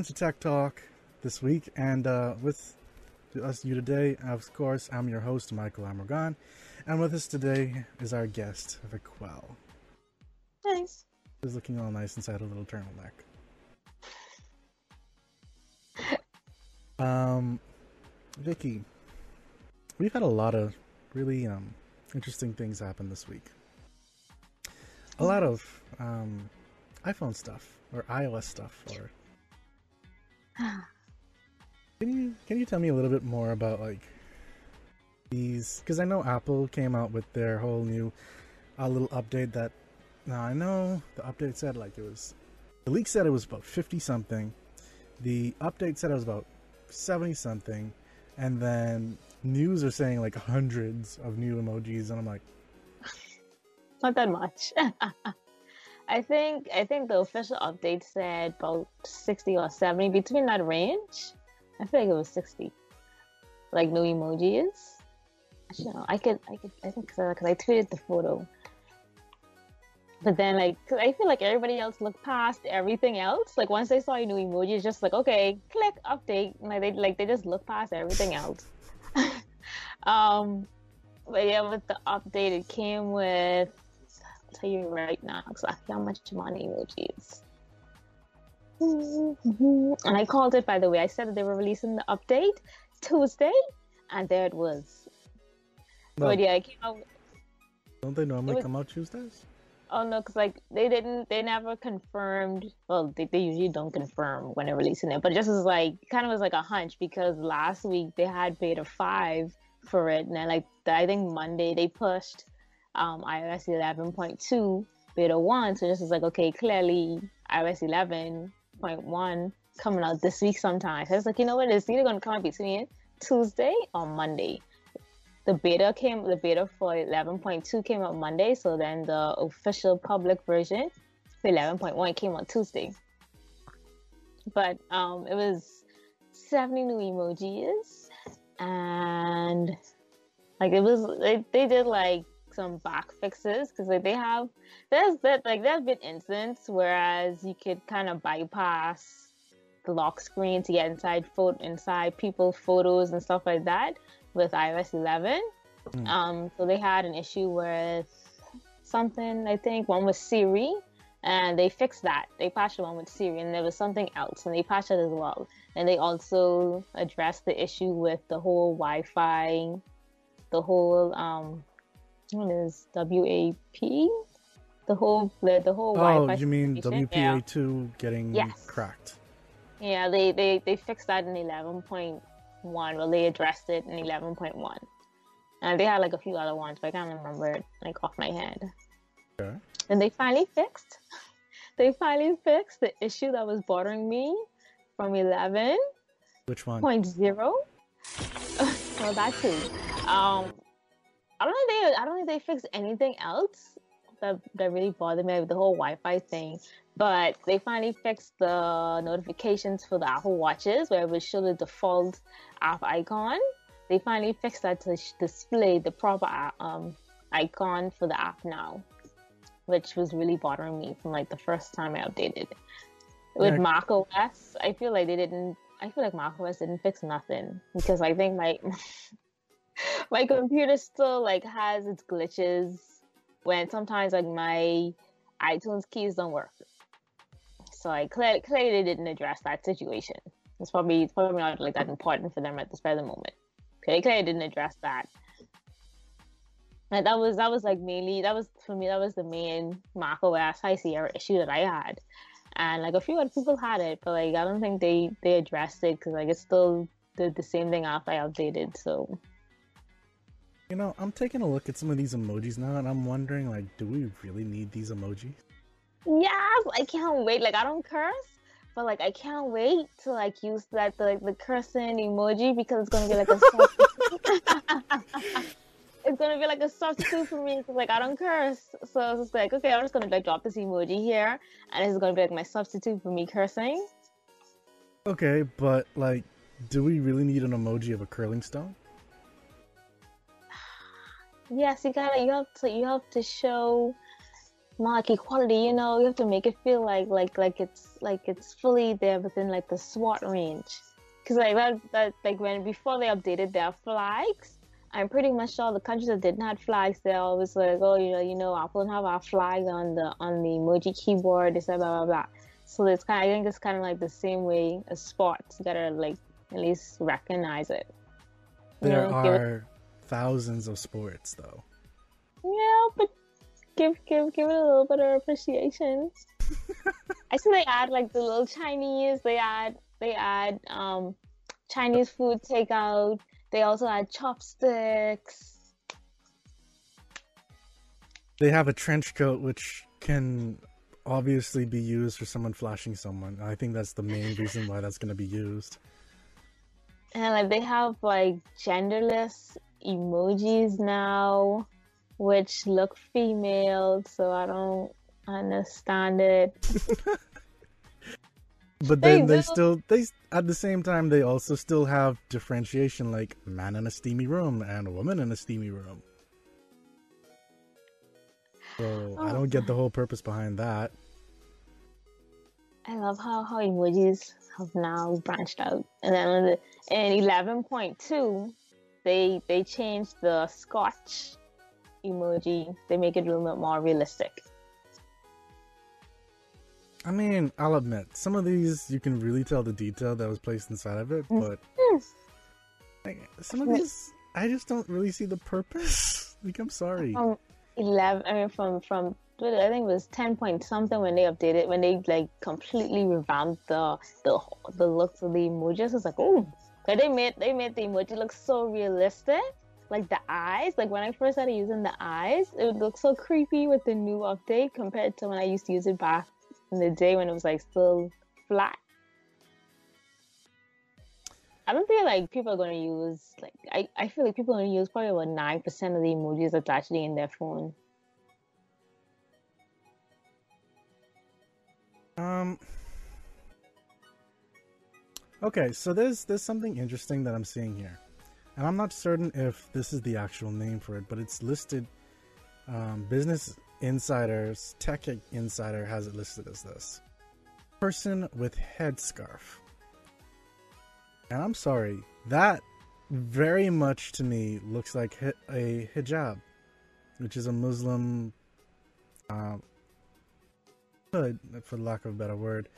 welcome to Tech Talk this week. And uh, with us, you today, of course, I'm your host, Michael Amorgan. And with us today is our guest, Viquel. Nice. He's looking all nice inside a little turtleneck. Um, Vicky, we've had a lot of really um, interesting things happen this week. A lot of um, iPhone stuff or iOS stuff. Or can you can you tell me a little bit more about like these? Because I know Apple came out with their whole new uh, little update that. Now I know the update said like it was the leak said it was about fifty something. The update said it was about seventy something, and then news are saying like hundreds of new emojis, and I'm like, Not that much. I think I think the official update said about sixty or seventy between that range. I feel like it was sixty, like new emojis. Actually, no, I could I could I think because I tweeted the photo. But then, like, I feel like everybody else looked past everything else. Like, once they saw a new emoji, it's just like, okay, click update. Like they like they just look past everything else. um, but yeah, with the update, it came with. I'll tell you right now exactly how much money emojis. And I called it, by the way. I said that they were releasing the update Tuesday, and there it was. well, But yeah, it came out. don't they normally was- come out Tuesdays? Oh no, because like they didn't, they never confirmed. Well, they, they usually don't confirm when they're releasing it, but it just was like kind of was like a hunch because last week they had beta five for it, and then like I think Monday they pushed um, iOS 11.2 beta one, so just was like okay, clearly iOS 11.1 coming out this week sometime. So I was like, you know what, it's either gonna come out between Tuesday or Monday. The beta came the beta for 11.2 came out monday. So then the official public version for 11.1 came out tuesday. But um it was 70 new emojis. And like it was they, they did like some back fixes because like they have there's that like there's been incidents whereas you could kind of bypass the lock screen to get inside photo inside people's photos and stuff like that with iOS 11. Mm. Um, so they had an issue with something. I think one was Siri, and they fixed that. They patched the one with Siri, and there was something else, and they patched it as well. And they also addressed the issue with the whole Wi-Fi, the whole um, what is WAP? The whole the, the whole Oh, Wi-Fi. you mean situation. WPA2 getting Yes. cracked? Yeah, they, they, they fixed that in 11.1. Well, they addressed it in 11.1. And they had like a few other ones, but I can't remember it like off my head. Okay. And they finally fixed. They finally fixed the issue that was bothering me from 11.0. Which one? well, that too. Um, I don't think they. I don't think they fixed anything else that that really bothered me with the whole Wi-Fi thing. But they finally fixed the notifications for the Apple Watches, where it would show the default app icon. They finally fixed that to sh- display the proper um, icon for the app now, which was really bothering me from like the first time I updated. With Yeah. Mac OS, I feel like they didn't. I feel like Mac OS didn't fix nothing because I think my my computer still like has its glitches when sometimes like my iTunes keys don't work. So I clearly, clearly didn't address that situation. It's probably it's probably not like that important for them at this present moment. They clearly didn't address that. And that was that was like mainly that was for me that was the main Mac OS High Sierra issue that I had, and like a few other people had it, but like I don't think they they addressed it because like it's still the the same thing after I updated. So You know, I'm taking a look at some of these emojis now, and I'm wondering, like, do we really need these emojis? Yes, I can't wait. Like I don't curse, but like I can't wait to like use that the like the cursing emoji because it's gonna be like a substitute. it's gonna be like a substitute for me because like I don't curse. So it's just like okay, I'm just gonna like drop this emoji here, and it's gonna be like my substitute for me cursing. Okay, but like, do we really need an emoji of a curling stone? Yes, you gotta you have to you have to show more like equality. You know, you have to make it feel like like like it's like it's fully there within like the SWAT range. Because like that that like when before they updated their flags, I'm pretty much sure the countries that didn't have flags, they're always like, oh, you know, you know, Apple don't have our flag on the on the emoji keyboard. They said blah blah blah. So it's kind. Of, I think it's kind of like the same way as sports. You gotta like at least recognize it. You there know, are. Thousands of sports, though. Yeah, but give give give it a little bit of appreciation. I see they add like the little Chinese. They add they add um Chinese food takeout they also add chopsticks. They have a trench coat which can obviously be used for someone flashing someone. I think that's the main reason why that's going to be used. And like they have like genderless emojis now, which look female, so I don't understand it. but then they, they still they at the same time they also still have differentiation like man in a steamy room and a woman in a steamy room so oh. i don't get the whole purpose behind that i love how how emojis have now branched out and then the, in 11.2 they they change the scotch emoji they make it a little bit more realistic I mean, I'll admit, some of these you can really tell the detail that was placed inside of it, mm-hmm. but like, some of these I just don't really see the purpose. like, I'm sorry. From eleven, I mean, from from I think it was ten point something when they updated when they like completely revamped the the the looks of the emojis. It's like, oh, they made they made the emoji look so realistic. Like the eyes, like when I first started using the eyes, it would look so creepy with the new update compared to when I used to use it back in the day when it was like still flat. I don't think like people are gonna use like I, I feel like people are gonna use probably about nine percent of the emojis that's actually in their phone. Um Okay, so there's there's something interesting that I'm seeing here. And I'm not certain if this is the actual name for it, but it's listed um, business Insider's Tech Insider has it listed as this person with headscarf. And I'm sorry, that very much to me looks like a hijab, which is a Muslim uh, hood, for lack of a better word,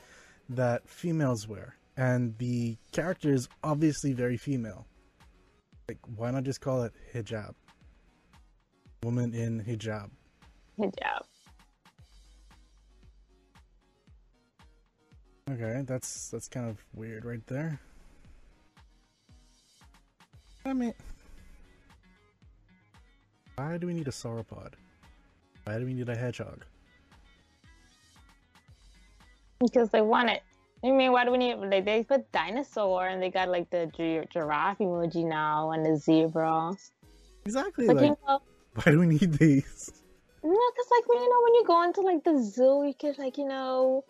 that females wear. And the character is obviously very female. Like, why not just call it hijab? Woman in hijab. Hijab. Okay, that's that's kind of weird right there. I mean, why do we need a sauropod? Why do we need a hedgehog? Because they want it. I mean, why do we need like they put dinosaur and they got like the giraffe emoji now and the zebra. Exactly. But, like, you know, why do we need these? No, because like when you know when you go into like the zoo, you could like you know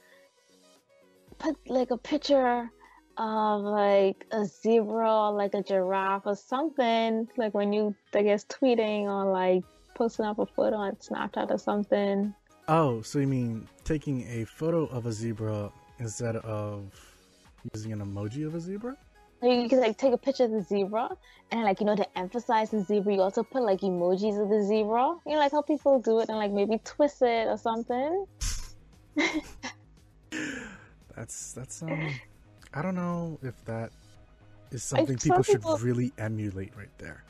put like a picture of like a zebra, or like a giraffe, or something. Like when you I guess tweeting or like posting up a photo on Snapchat or something. Oh, so you mean taking a photo of a zebra instead of using an emoji of a zebra? you can like take a picture of the zebra and like you know to emphasize the zebra you also put like emojis of the zebra. You know like how people do it and like maybe twist it or something. That's that's um i don't know if that is something people, should people, really emulate right there.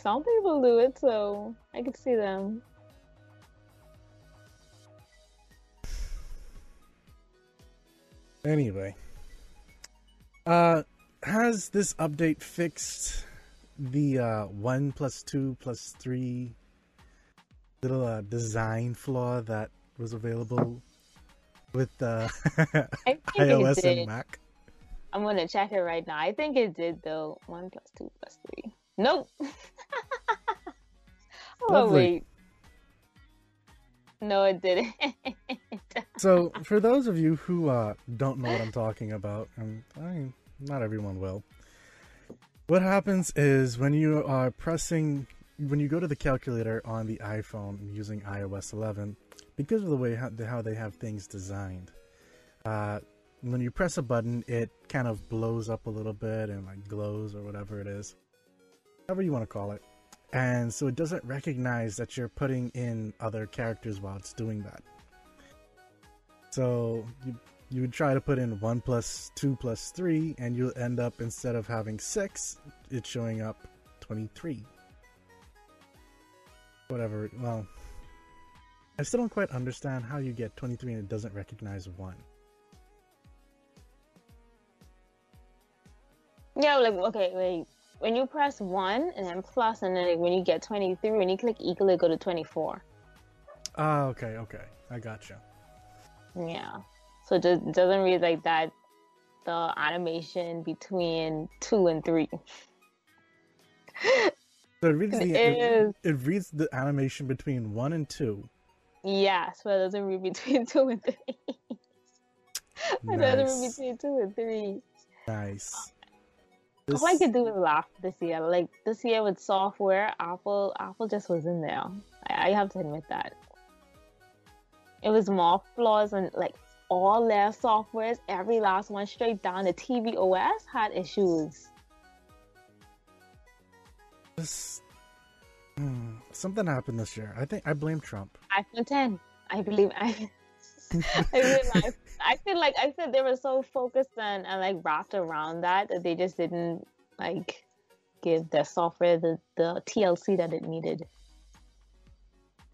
Some people do it so i could see them anyway uh has this update fixed the uh, one plus two plus three little uh, design flaw that was available with uh, iOS and Mac? I'm gonna check it right now. I think it did though. One plus two plus three. Nope. oh wait. No, it didn't. so, for those of you who uh, don't know what I'm talking about, and I not everyone will. What happens is when you are pressing, when you go to the calculator on the iPhone using iOS 11, because of the way how, how they have things designed. Uh, when you press a button, it kind of blows up a little bit and like glows or whatever it is, however you want to call it. And so it doesn't recognize that you're putting in other characters while it's doing that. So you you would try to put in one plus two plus three, and you'll end up instead of having six, it's showing up twenty three. Whatever. Well, I still don't quite understand how you get twenty three and it doesn't recognize one. Yeah, like okay, wait. When you press one and then plus, and then when you get twenty three, when you click equal, it go to twenty four. Ah, okay, okay, I gotcha. Yeah, so it just doesn't read like that. The animation between two and three. So it reads the It is. it reads the animation between one and two. Yes, but it doesn't read between two and three. It doesn't read between two and three. nice. All I could do was laugh this year. Like this year with software, Apple Apple just was in there. I, I have to admit that. It was more flaws and like all their softwares, every last one straight down. The TV OS had issues. This, hmm, something happened this year. I think I blame Trump. iPhone 10. I believe I. I realized. I feel like I said they were so focused and, and like wrapped around that that they just didn't like give their software the, the TLC that it needed.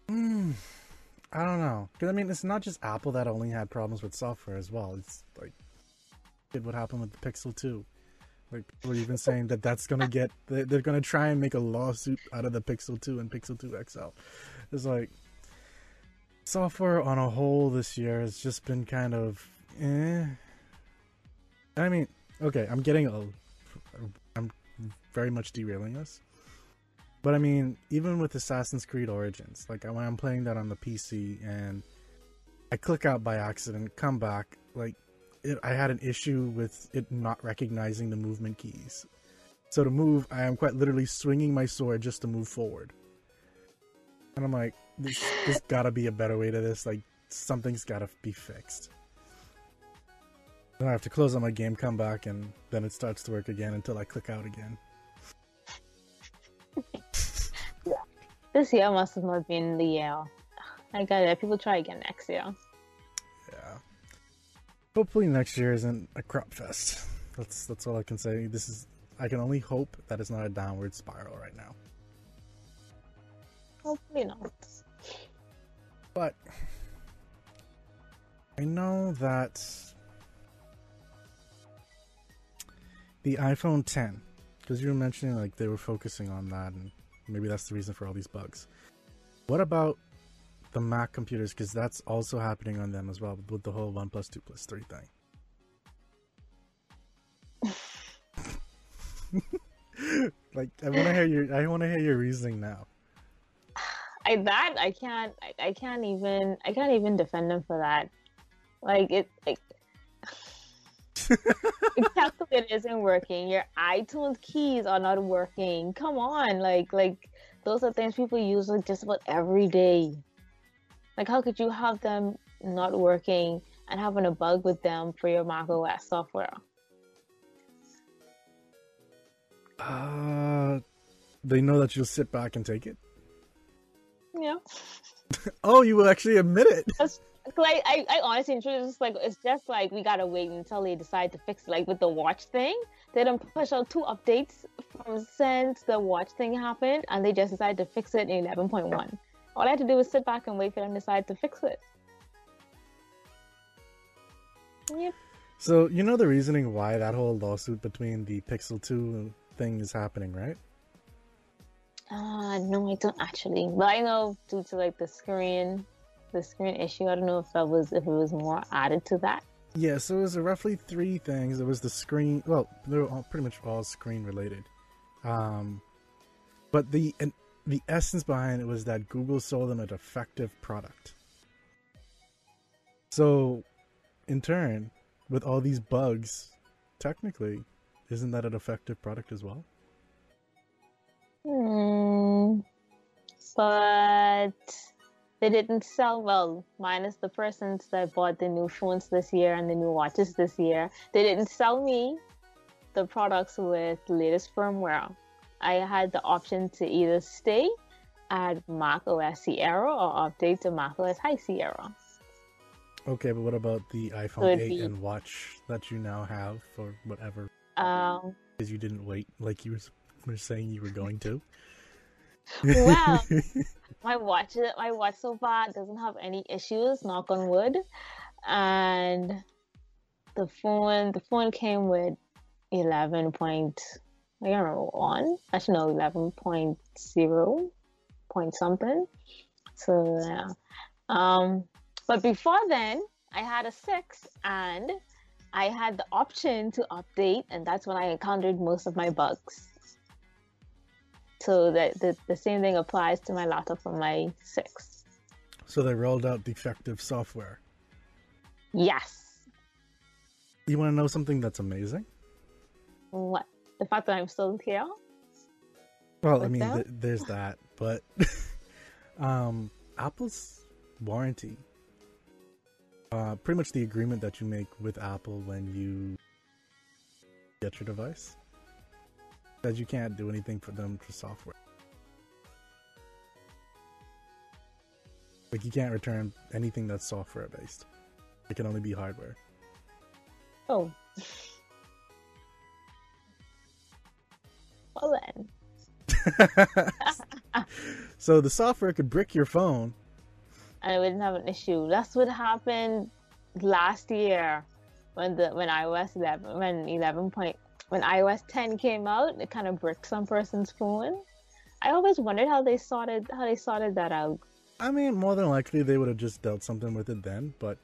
Hmm, I don't know. 'Cause, I mean, it's not just Apple that only had problems with software as well. It's like, did what happened with the Pixel 2. Like, people are even saying that that's gonna get, they're gonna try and make a lawsuit out of the Pixel 2 and Pixel 2 XL. It's like, software on a whole this year has just been kind of, eh. I mean, okay, I'm getting a, I'm very much derailing us. But I mean, even with Assassin's Creed Origins, like when I'm playing that on the PC and I click out by accident, come back, like it, I had an issue with it not recognizing the movement keys. So to move, I am quite literally swinging my sword just to move forward. And I'm like, this, there's gotta be a better way to this. Like something's gotta be fixed. Then I have to close out my game, come back, and then it starts to work again until I click out again. This year must have not been the year. I got it. People try again next year. Yeah. Hopefully next year isn't a crop fest. That's that's all I can say. This is I can only hope that it's not a downward spiral right now. Hopefully not. But I know that the iPhone 10, because you were mentioning like they were focusing on that, and maybe that's the reason for all these bugs. What about the Mac computers? Because that's also happening on them as well with the whole one plus two plus three thing. like I want to hear your I want to hear your reasoning now. I that I can't. I, I can't even. I can't even defend them for that. Like it. Like, the calculator isn't working. Your iTunes keys are not working. Come on, like like those are things people use like just about every day. Like how could you have them not working and having a bug with them for your Mac OS software? Uh, they know that you'll sit back and take it. Yeah. Oh, you will actually admit it. That's- like I, I honestly and truly just like it's just like we gotta wait until they decide to fix it. Like with the watch thing, they don't push out two updates from since the watch thing happened, and they just decided to fix it in eleven point one. All I had to do was sit back and wait for them to decide to fix it. Yep. So you know the reasoning why that whole lawsuit between the Pixel 2 thing is happening, right? Uh no, I don't actually. But I know due to like the screen, the screen issue. I don't know if that was if it was more added to that. Yeah, so it was roughly three things. It was the screen. Well, they were all, pretty much all screen related. Um, but the and the essence behind it was that Google sold them a defective product. So, in turn, with all these bugs, technically, isn't that a defective product as well? Hmm. But they didn't sell well, minus the persons that bought the new phones this year and the new watches this year. They didn't sell me the products with latest firmware. I had the option to either stay at Mac OS Sierra or update to Mac OS High Sierra. Okay, but what about the iPhone 8 be... and watch that you now have for whatever? Um, because you didn't wait like you were saying you were going to. well, my watch my watch so far doesn't have any issues, knock on wood. And the phone the phone came with eleven point I don't know one. Actually no eleven point zero point something. So yeah. Um but before then I had a six and I had the option to update and that's when I encountered most of my bugs. So that the, the same thing applies to my laptop on my six. So they rolled out defective software. Yes. You want to know something that's amazing? What? The fact that I'm still here? Well, I mean, th- there's that, but um, Apple's warranty, uh, pretty much the agreement that you make with Apple when you get your device, that you can't do anything for them for software. Like you can't return anything that's software based. It can only be hardware. Oh. well then. so the software could brick your phone. And it wouldn't have an issue. That's what happened last year when the when iOS 11 when 11 point when iOS 10 came out, it kind of bricked some person's phone. I always wondered how they sorted how they sorted that out. I mean, more than likely they would have just dealt something with it then, but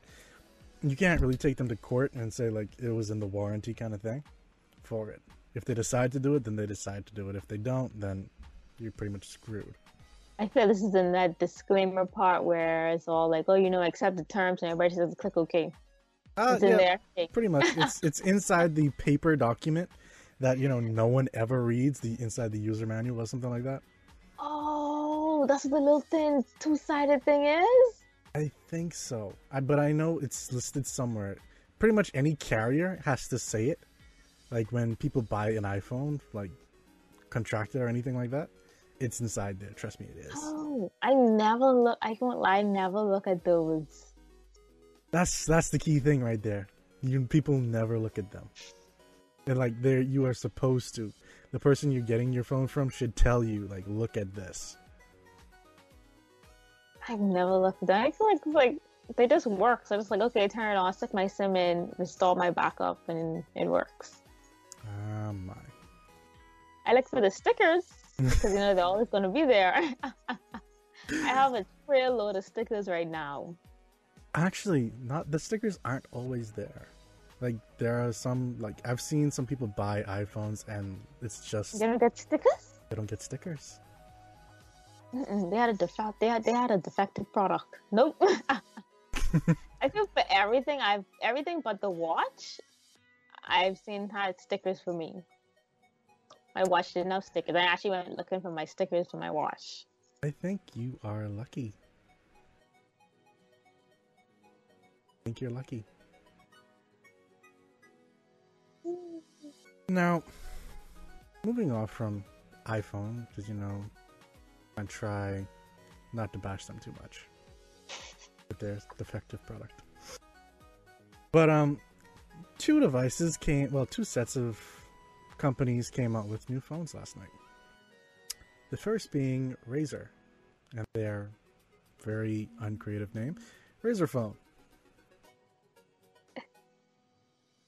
you can't really take them to court and say like it was in the warranty kind of thing for it. If they decide to do it, then they decide to do it. If they don't, then you're pretty much screwed. I feel this is in that disclaimer part where it's all like, oh, you know, accept the terms, and everybody says click OK. Uh, it's in yeah, there. Pretty much. It's it's inside the paper document that you know no one ever reads. The inside the user manual or something like that. Oh, that's what the little thin two sided thing is. I think so, I, but I know it's listed somewhere. Pretty much any carrier has to say it. Like when people buy an iPhone, like contracted or anything like that, it's inside there. Trust me, it is. Oh, I never look. I won't lie. I never look at those. That's that's the key thing right there. You people never look at them. And like there you are supposed to. The person you're getting your phone from should tell you, like, look at this. I've never looked at them. I feel like like they just work. So I'm just like, okay, turn it on, stick my SIM in, install my backup, and it works. Uh, my. I look for the stickers because you know they're always going to be there. I have a trail load of stickers right now. Actually, not the stickers aren't always there. Like there are some like I've seen some people buy iPhones and it's just they don't get stickers. They don't get stickers. Mm-mm, they had a defect. They had they had a defective product. Nope. I feel for everything I've everything but the watch, I've seen had stickers for me. My watch didn't have stickers. I actually went looking for my stickers for my watch. I think you are lucky. Think you're lucky. Now, moving off from iPhone, because you know, I try not to bash them too much But they're defective product. But um, two devices came. Well, two sets of companies came out with new phones last night. The first being Razer, and their very uncreative name, Razer Phone.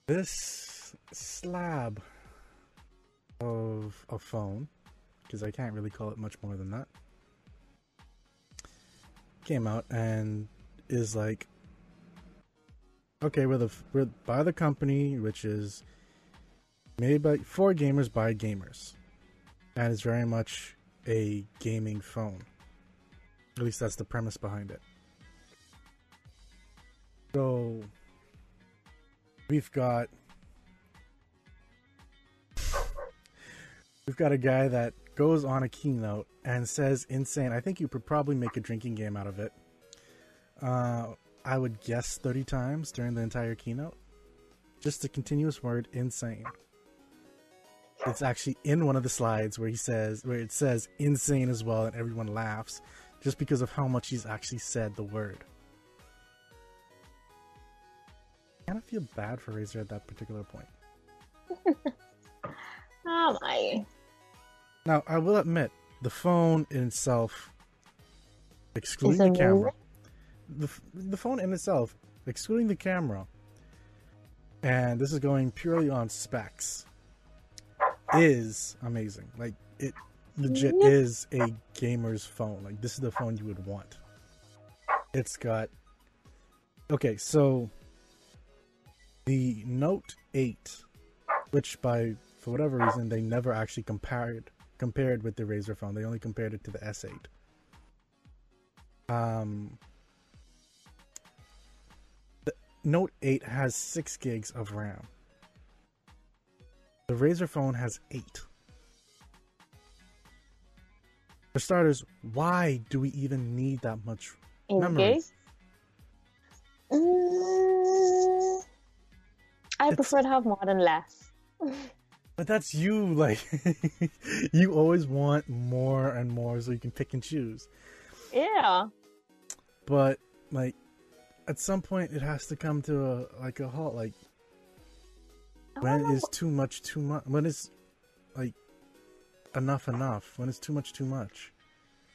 This slab of a phone, because I can't really call it much more than that, came out and is like, okay, we're the we're by the company which is made by for gamers by gamers, and it's very much a gaming phone. At least that's the premise behind it. So we've got we've got a guy that goes on a keynote and says insane. I think you could probably make a drinking game out of it. uh, I would guess 30 times during the entire keynote. Just the continuous word insane. It's actually in one of the slides where he says, where it says insane as well, and everyone laughs just because of how much he's actually said the word. Kind of feel bad for Razer at that particular point. oh my. Now, I will admit, the phone in itself, excluding the camera, the, the phone in itself, excluding the camera, and this is going purely on specs, is amazing. Like, it legit is a gamer's phone. Like, this is the phone you would want. It's got. Okay, so. The Note 8, which by for whatever reason they never actually compared compared with the Razer phone. They only compared it to the S8. Um, the Note 8 has 6 gigs of RAM. The Razer phone has 8. For starters, why do we even need that much memory? Mm, I It's- prefer to have more than less. But that's you, like, you always want more and more so you can pick and choose. Yeah. But, like, at some point it has to come to a, like, a halt. Like, when wonder too much too much? When is, like, enough enough? When is too much too much?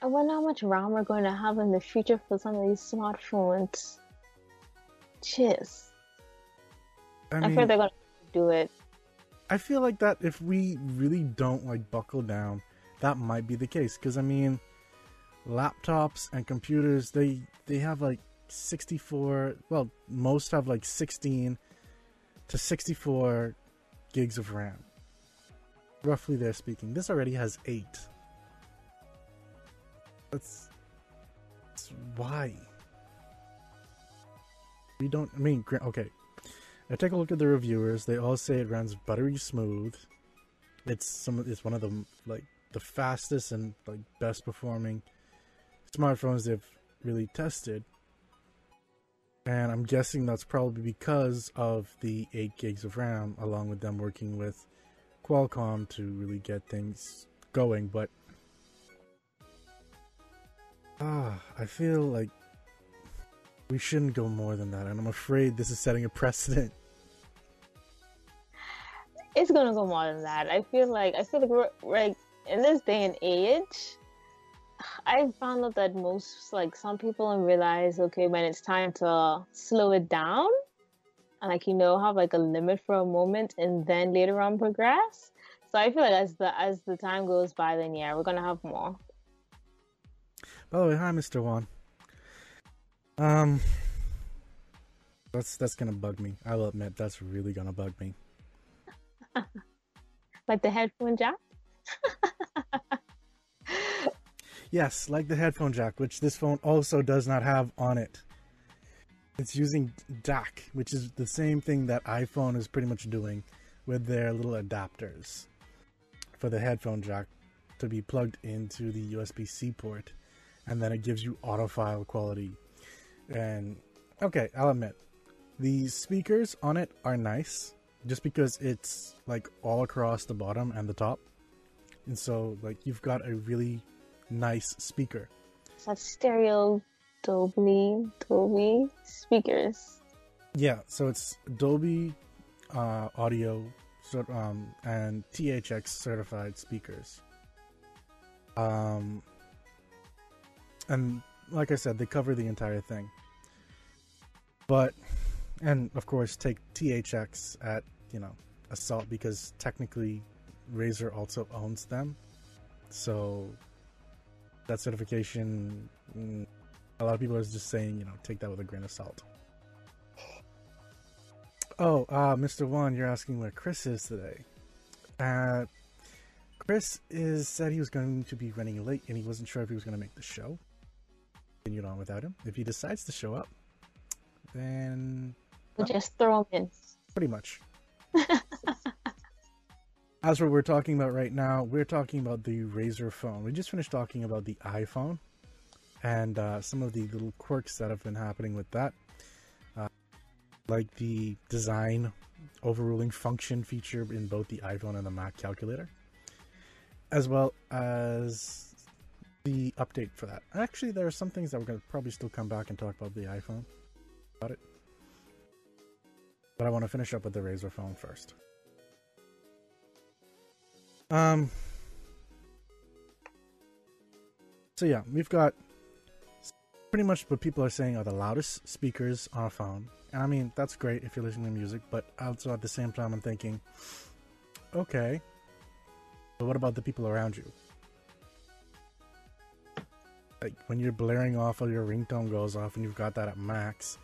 I wonder how much RAM we're going to have in the future for some of these smartphones. Cheers. I I, mean, feel they're to do it. I feel like that if we really don't like buckle down, that might be the case. Because I mean, laptops and computers they they have like 64. Well, most have like 16 to 64 gigs of RAM. Roughly, they're speaking. This already has eight. That's, that's why. We don't. I mean, okay. I take a look at the reviewers. They all say it runs buttery smooth. It's some. It's one of the like the fastest and like best performing smartphones they've really tested. And I'm guessing that's probably because of the eight gigs of RAM, along with them working with Qualcomm to really get things going. But ah, I feel like we shouldn't go more than that, and I'm afraid this is setting a precedent. It's to go more than that. I feel like, I feel like we're like in this day and age, I found out that most, like some people realize, okay, when it's time to slow it down and like, you know, have like a limit for a moment and then later on progress. So I feel like as the, as the time goes by, then yeah, we're to have more. By the way, hi, Mr. Wan. Um, that's that's gonna bug me. I will admit that's really gonna bug me. Like the headphone jack. Yes, like the headphone jack, which this phone also does not have on it. It's using DAC, which is the same thing that iPhone is pretty much doing with their little adapters for the headphone jack to be plugged into the USB C port, and then it gives you audiophile quality. And okay, I'll admit, the speakers on it are nice just because it's like all across the bottom and the top. And so, like, you've got a really nice speaker. It's like stereo Dolby, Dolby speakers. Yeah, so it's Dolby uh, Audio um, and THX certified speakers. Um, and like I said, they cover the entire thing. But, and of course, take THX at you know assault because technically, Razer also owns them. So that certification, mm, a lot of people are just saying, you know, take that with a grain of salt. Oh, uh, Mr. Wan, you're asking where Chris is today. Uh, Chris is said he was going to be running late and he wasn't sure if he was going to make the show. Continued on without him. If he decides to show up, then Just throw them in. pretty much. As what we're talking about right now, we're talking about the Razer phone. We just finished talking about the iPhone. and uh, some of the little quirks that have been happening with that, uh, like the design overruling function feature in both the iPhone and the Mac calculator, as well as the update for that. Actually, there are some things that we're going to probably still come back and talk about the iPhone about it. But I want to finish up with the Razer phone first. Um. So yeah, we've got pretty much what people are saying are the loudest speakers on a phone. And I mean, that's great if you're listening to music, but also at the same time, I'm thinking, okay, but what about the people around you? Like when you're blaring off or your ringtone goes off and you've got that at max,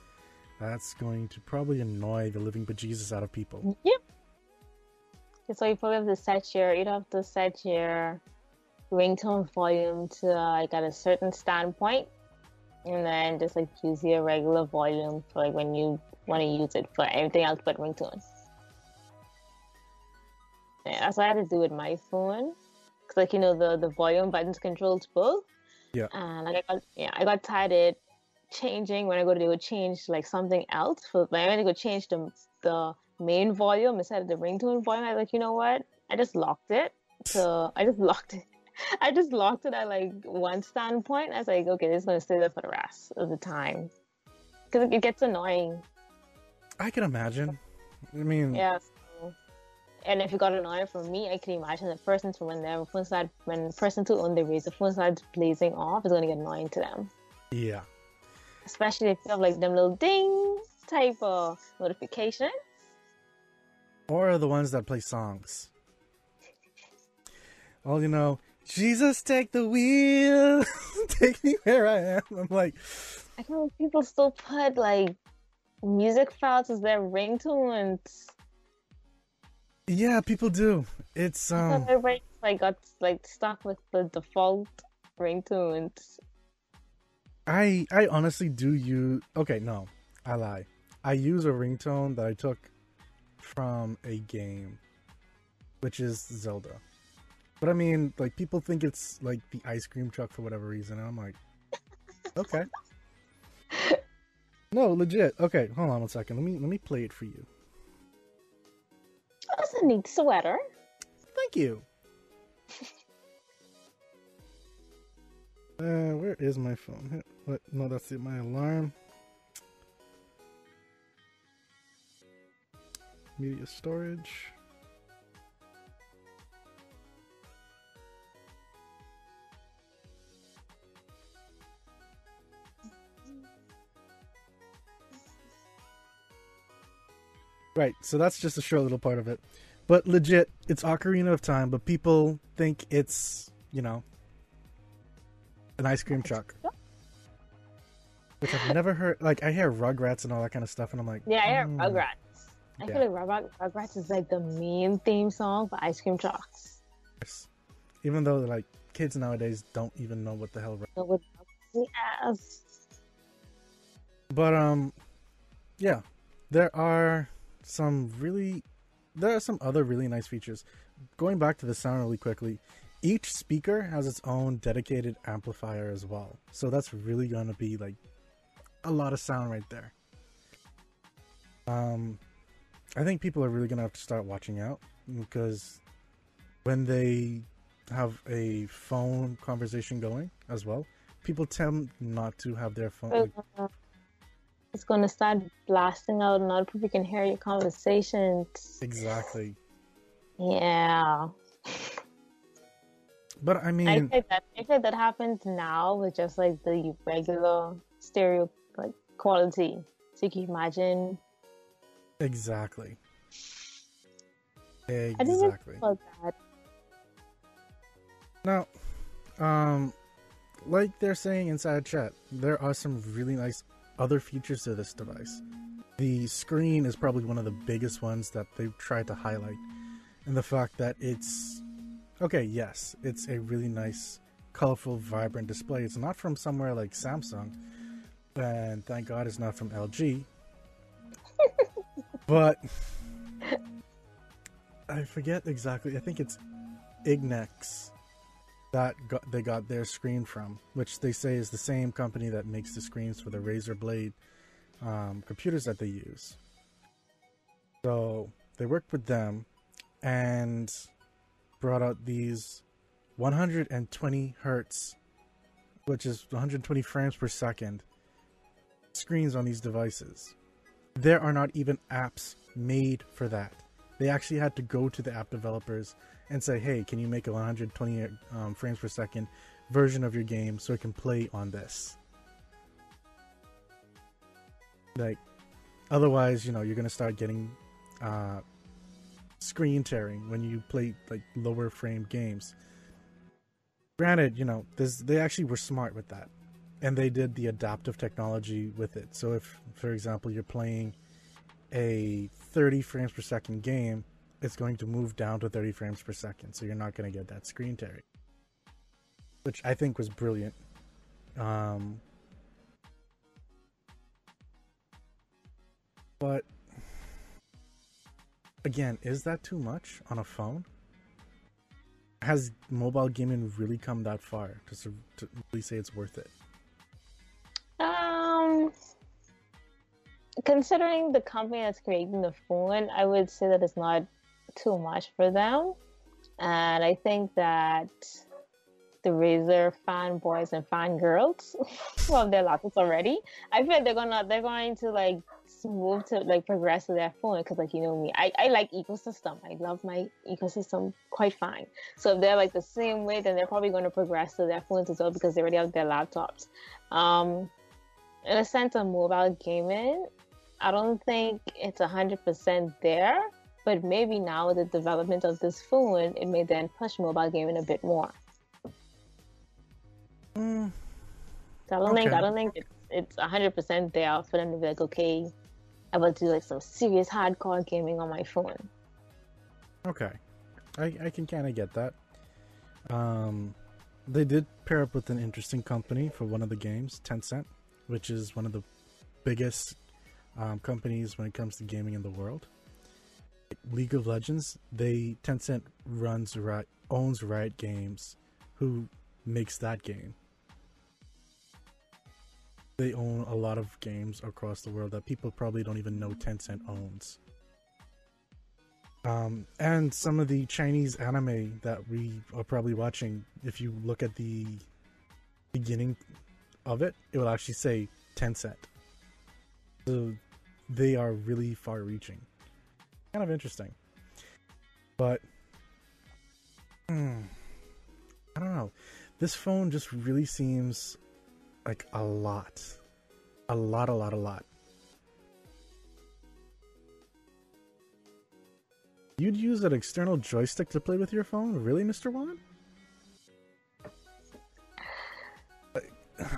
that's going to probably annoy the living bejesus out of people. Yep. So you probably have to set your you'd have to set your ringtone volume to like at a certain standpoint and then just like use your regular volume for like when you want to use it for everything else but ringtone. Yeah, that's what I had to do with my phone. Cause like you know the the volume buttons controls both. Yeah. And like I got yeah I got tired changing when I go to do change like something else. For when I went to go change the the main volume instead of the ringtone volume, I was like you know what I just locked it. So I just locked it. I just locked it at like one standpoint. I was like, okay, this is gonna stay there for the rest of the time because it gets annoying. I can imagine. I mean, yeah. So, and if it got annoying for me, I can imagine the person to when their phone started, when the person to own the Razer phone starts blazing off, it's gonna get annoying to them. Yeah. Especially if you have like them little ding type of notification. Or the ones that play songs. Well, you know, Jesus, take the wheel, take me where I am. I'm like, I know people still put like music files as their ringtones. Yeah, people do. It's um. Everybody like got like stuck with the default ringtones. I I honestly do use. Okay, no, I lie. I use a ringtone that I took from a game, which is Zelda. But I mean, like people think it's like the ice cream truck for whatever reason, and I'm like, okay. No, legit. Okay, hold on one second. Let me let me play it for you. That's a neat sweater. Thank you. uh, where is my phone? What? No, that's it. My alarm. Media storage. Right, so that's just a short little part of it. But legit, it's Ocarina of Time, but people think it's, you know, an ice cream truck. Which I've never heard. Like, I hear Rugrats and all that kind of stuff, and I'm like, yeah, I hear mm. Rugrats. I yeah. feel like Rugrat, Rugrats is like the main theme song for ice cream trucks. Yes. Even though, like, kids nowadays don't even know what the hell. Yes. But, um, yeah, there are some really there are some other really nice features. Going back to the sound really quickly, each speaker has its own dedicated amplifier as well. So that's really going to be like a lot of sound right there. Um I think people are really going to have to start watching out because when they have a phone conversation going as well, people tend not to have their phone like, it's going to start blasting out and other people can hear your conversations. Exactly. Yeah. But I mean, I think that I think that happens now with just like the regular stereo like quality. So you can imagine. Exactly. Exactly. I didn't about that. Now, um, like they're saying inside chat, there are some really nice other features to this device. The screen is probably one of the biggest ones that they've tried to highlight, and the fact that it's okay, yes, it's a really nice, colorful, vibrant display. It's not from somewhere like Samsung, and thank God it's not from LG. but I forget exactly. I think it's Ignex that got, they got their screen from, which they say is the same company that makes the screens for the Razer Blade um, computers that they use. So they worked with them and brought out these 120 hertz, which is 120 frames per second, screens on these devices. There are not even apps made for that. They actually had to go to the app developers and say, hey, can you make a 120 um, frames per second version of your game so it can play on this? Like, otherwise, you know, you're going to start getting uh, screen tearing when you play like lower frame games. Granted, you know, this, they actually were smart with that. And they did the adaptive technology with it. So if, for example, you're playing a 30 frames per second game, it's going to move down to 30 frames per second, so you're not going to get that screen tearing, which I think was brilliant. Um, but again, is that too much on a phone? Has mobile gaming really come that far to, to really say it's worth it? Um, considering the company that's creating the phone, I would say that it's not too much for them. And I think that the Razer fanboys and fangirls, well, they're lots already. I feel they're gonna they're going to like move to like progress to their phone because like you know me, I, I like ecosystem. I love my ecosystem quite fine. So if they're like the same way, then they're probably going to progress to their phones as well because they already have their laptops. Um, in a sense of mobile gaming, I don't think it's hundred percent there but maybe now with the development of this phone, it may then push mobile gaming a bit more. Mm. So I don't okay. think I don't think it's it's hundred percent there for them to be like, okay, I will do like some serious hardcore gaming on my phone. Okay, I I can kind of get that. Um, they did pair up with an interesting company for one of the games, Tencent, which is one of the biggest um, companies when it comes to gaming in the world. League of Legends, they Tencent runs Riot, owns Riot Games, who makes that game. They own a lot of games across the world that people probably don't even know Tencent owns. Um, and some of the Chinese anime that we are probably watching, if you look at the beginning of it, it will actually say Tencent. So they are really far reaching kind of interesting. But hmm, I don't know. This phone just really seems like a lot. A lot, a lot, a lot. You'd use an external joystick to play with your phone? Really, Mr. Juan?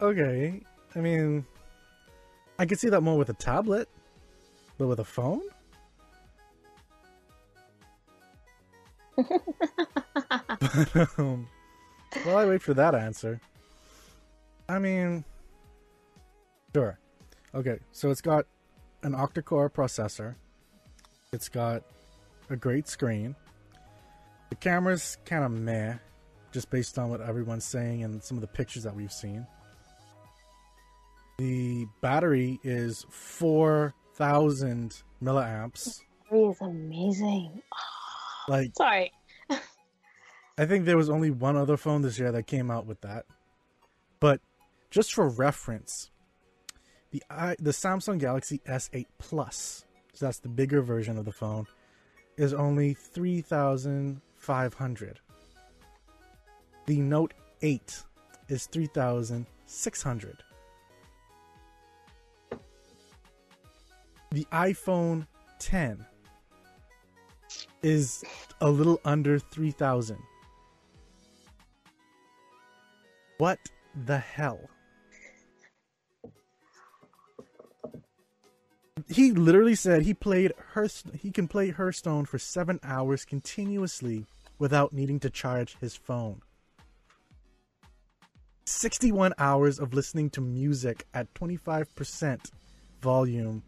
Okay. I mean, I could see that more with a tablet, but with a phone? but, um, while I wait for that answer, I mean, sure. Okay, so it's got an octa-core processor. It's got a great screen. The camera's kind of meh, just based on what everyone's saying and some of the pictures that we've seen. The battery is 4,000 milliamps. Battery is amazing. Like, sorry. I think there was only one other phone this year that came out with that. But just for reference, the I, the Samsung Galaxy S8 Plus, so that's the bigger version of the phone, is only 3,500. The Note 8 is 3,600. The iPhone 10 is a little under 3,000. What the hell? He literally said he played Hearth- he can play Hearthstone for 7 hours continuously without needing to charge his phone. 61 hours of listening to music at 25% volume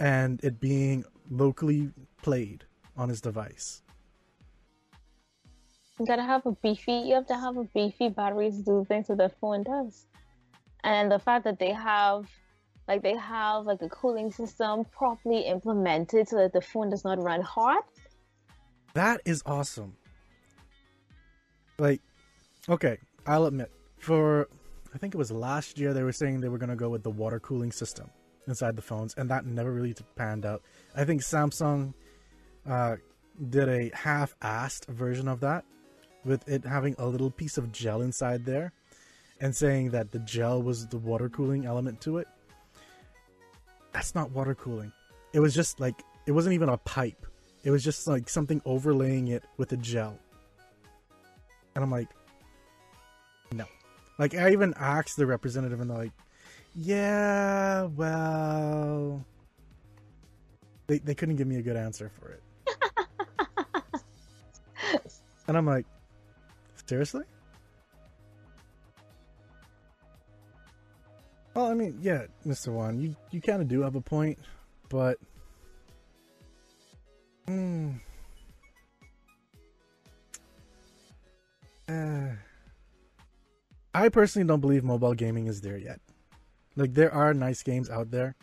and it being locally played on his device. You gotta have a beefy. You have to have a beefy battery to do things that the phone does. And the fact that they have, like, they have like a cooling system properly implemented so that the phone does not run hot. That is awesome. Like, okay, I'll admit, for I think it was last year they were saying they were going to go with the water cooling system inside the phones, and that never really panned out. I think Samsung uh, did a half-assed version of that, with it having a little piece of gel inside there, and saying that the gel was the water cooling element to it. That's not water cooling. It was just like it wasn't even a pipe. It was just like something overlaying it with a gel. And I'm like, no. Like I even asked the representative, and they're like, yeah, well, they they couldn't give me a good answer for it. and I'm like, seriously? Well, I mean, yeah, Mr. Wan, you you kind of do have a point, but. Hmm. Uh, I personally don't believe mobile gaming is there yet. Like there are nice games out there,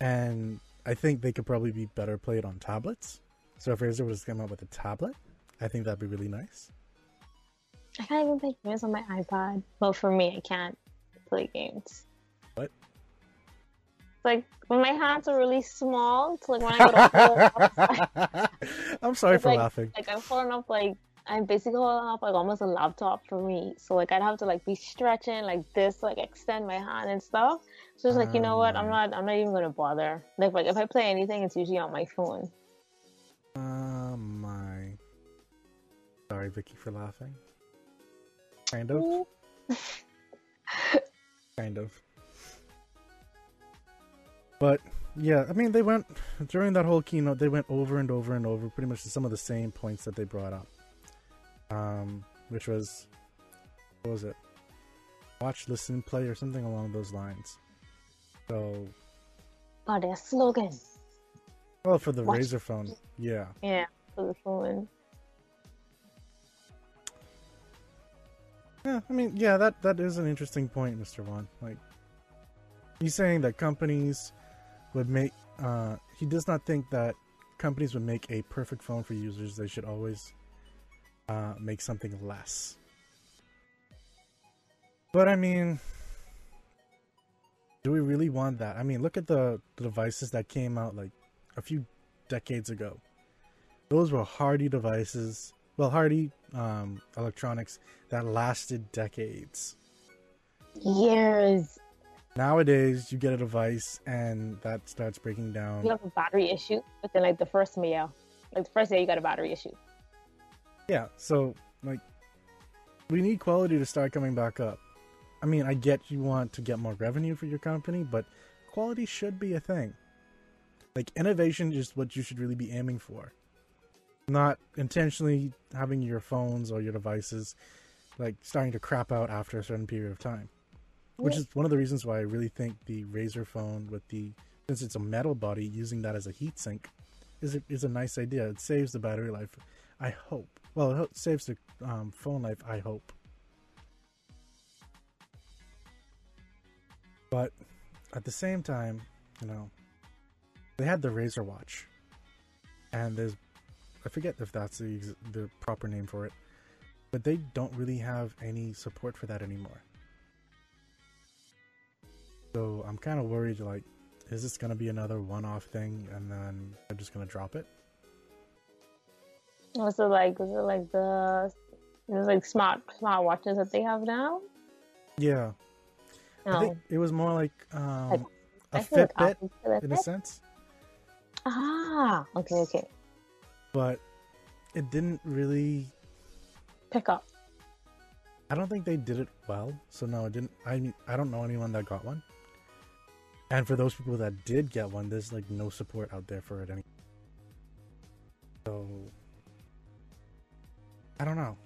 and I think they could probably be better played on tablets. So if Razer was to come out with a tablet, I think that'd be really nice. I can't even play games on my iPad. Well, for me, I can't play games. What? Like when my hands are really small, it's like when I go to hold I'm sorry it's for like, laughing. Like I'm holding up like I'm basically holding up like almost a laptop for me. So like I'd have to like be stretching like this, like extend my hand and stuff. So it's like you know oh, what? I'm not. I'm not even gonna bother. Like like if I play anything, it's usually on my phone. Oh my. Sorry, Vicky, for laughing. Kind of. kind of. But yeah, I mean, they went during that whole keynote. They went over and over and over, pretty much some of the same points that they brought up. Um, which was, what was it? Watch, listen, play, or something along those lines. So, Oh, their slogan. well, for the Watch- Razer phone, yeah. Yeah, for the phone. Yeah, I mean, yeah, that that is an interesting point, Mr. Wan. Like, he's saying that companies would make. Uh, he does not think that companies would make a perfect phone for users. They should always uh, make something less. But I mean, do we really want that? I mean, look at the, the devices that came out like a few decades ago. Those were hardy devices. Well, hardy um, electronics that lasted decades. Years. Nowadays, you get a device and that starts breaking down. You have a battery issue within like the first year. Like the first day, you got a battery issue. Yeah, so like we need quality to start coming back up. I mean, I get you want to get more revenue for your company, but quality should be a thing. Like innovation is what you should really be aiming for. Not intentionally having your phones or your devices like starting to crap out after a certain period of time. Which is one of the reasons why I really think the Razer phone with the since it's a metal body using that as a heatsink is a, is a nice idea. It saves the battery life. I hope. Well, it saves the um, phone life. I hope. But at the same time, you know, they had the Razer Watch, and there's I forget if that's the the proper name for it, but they don't really have any support for that anymore. So I'm kind of worried. Like, is this gonna be another one-off thing, and then they're just gonna drop it? Was it like was it like the it was like smart smart watches that they have now? Yeah, I No. think it was more like um, Like, a I feel like Fitbit in a sense, Ah, okay, okay. But it didn't really. Pick up. I don't think they did it well. So no, it didn't. I mean, I don't know anyone that got one. And for those people that did get one, there's like no support out there for it any. So I don't know.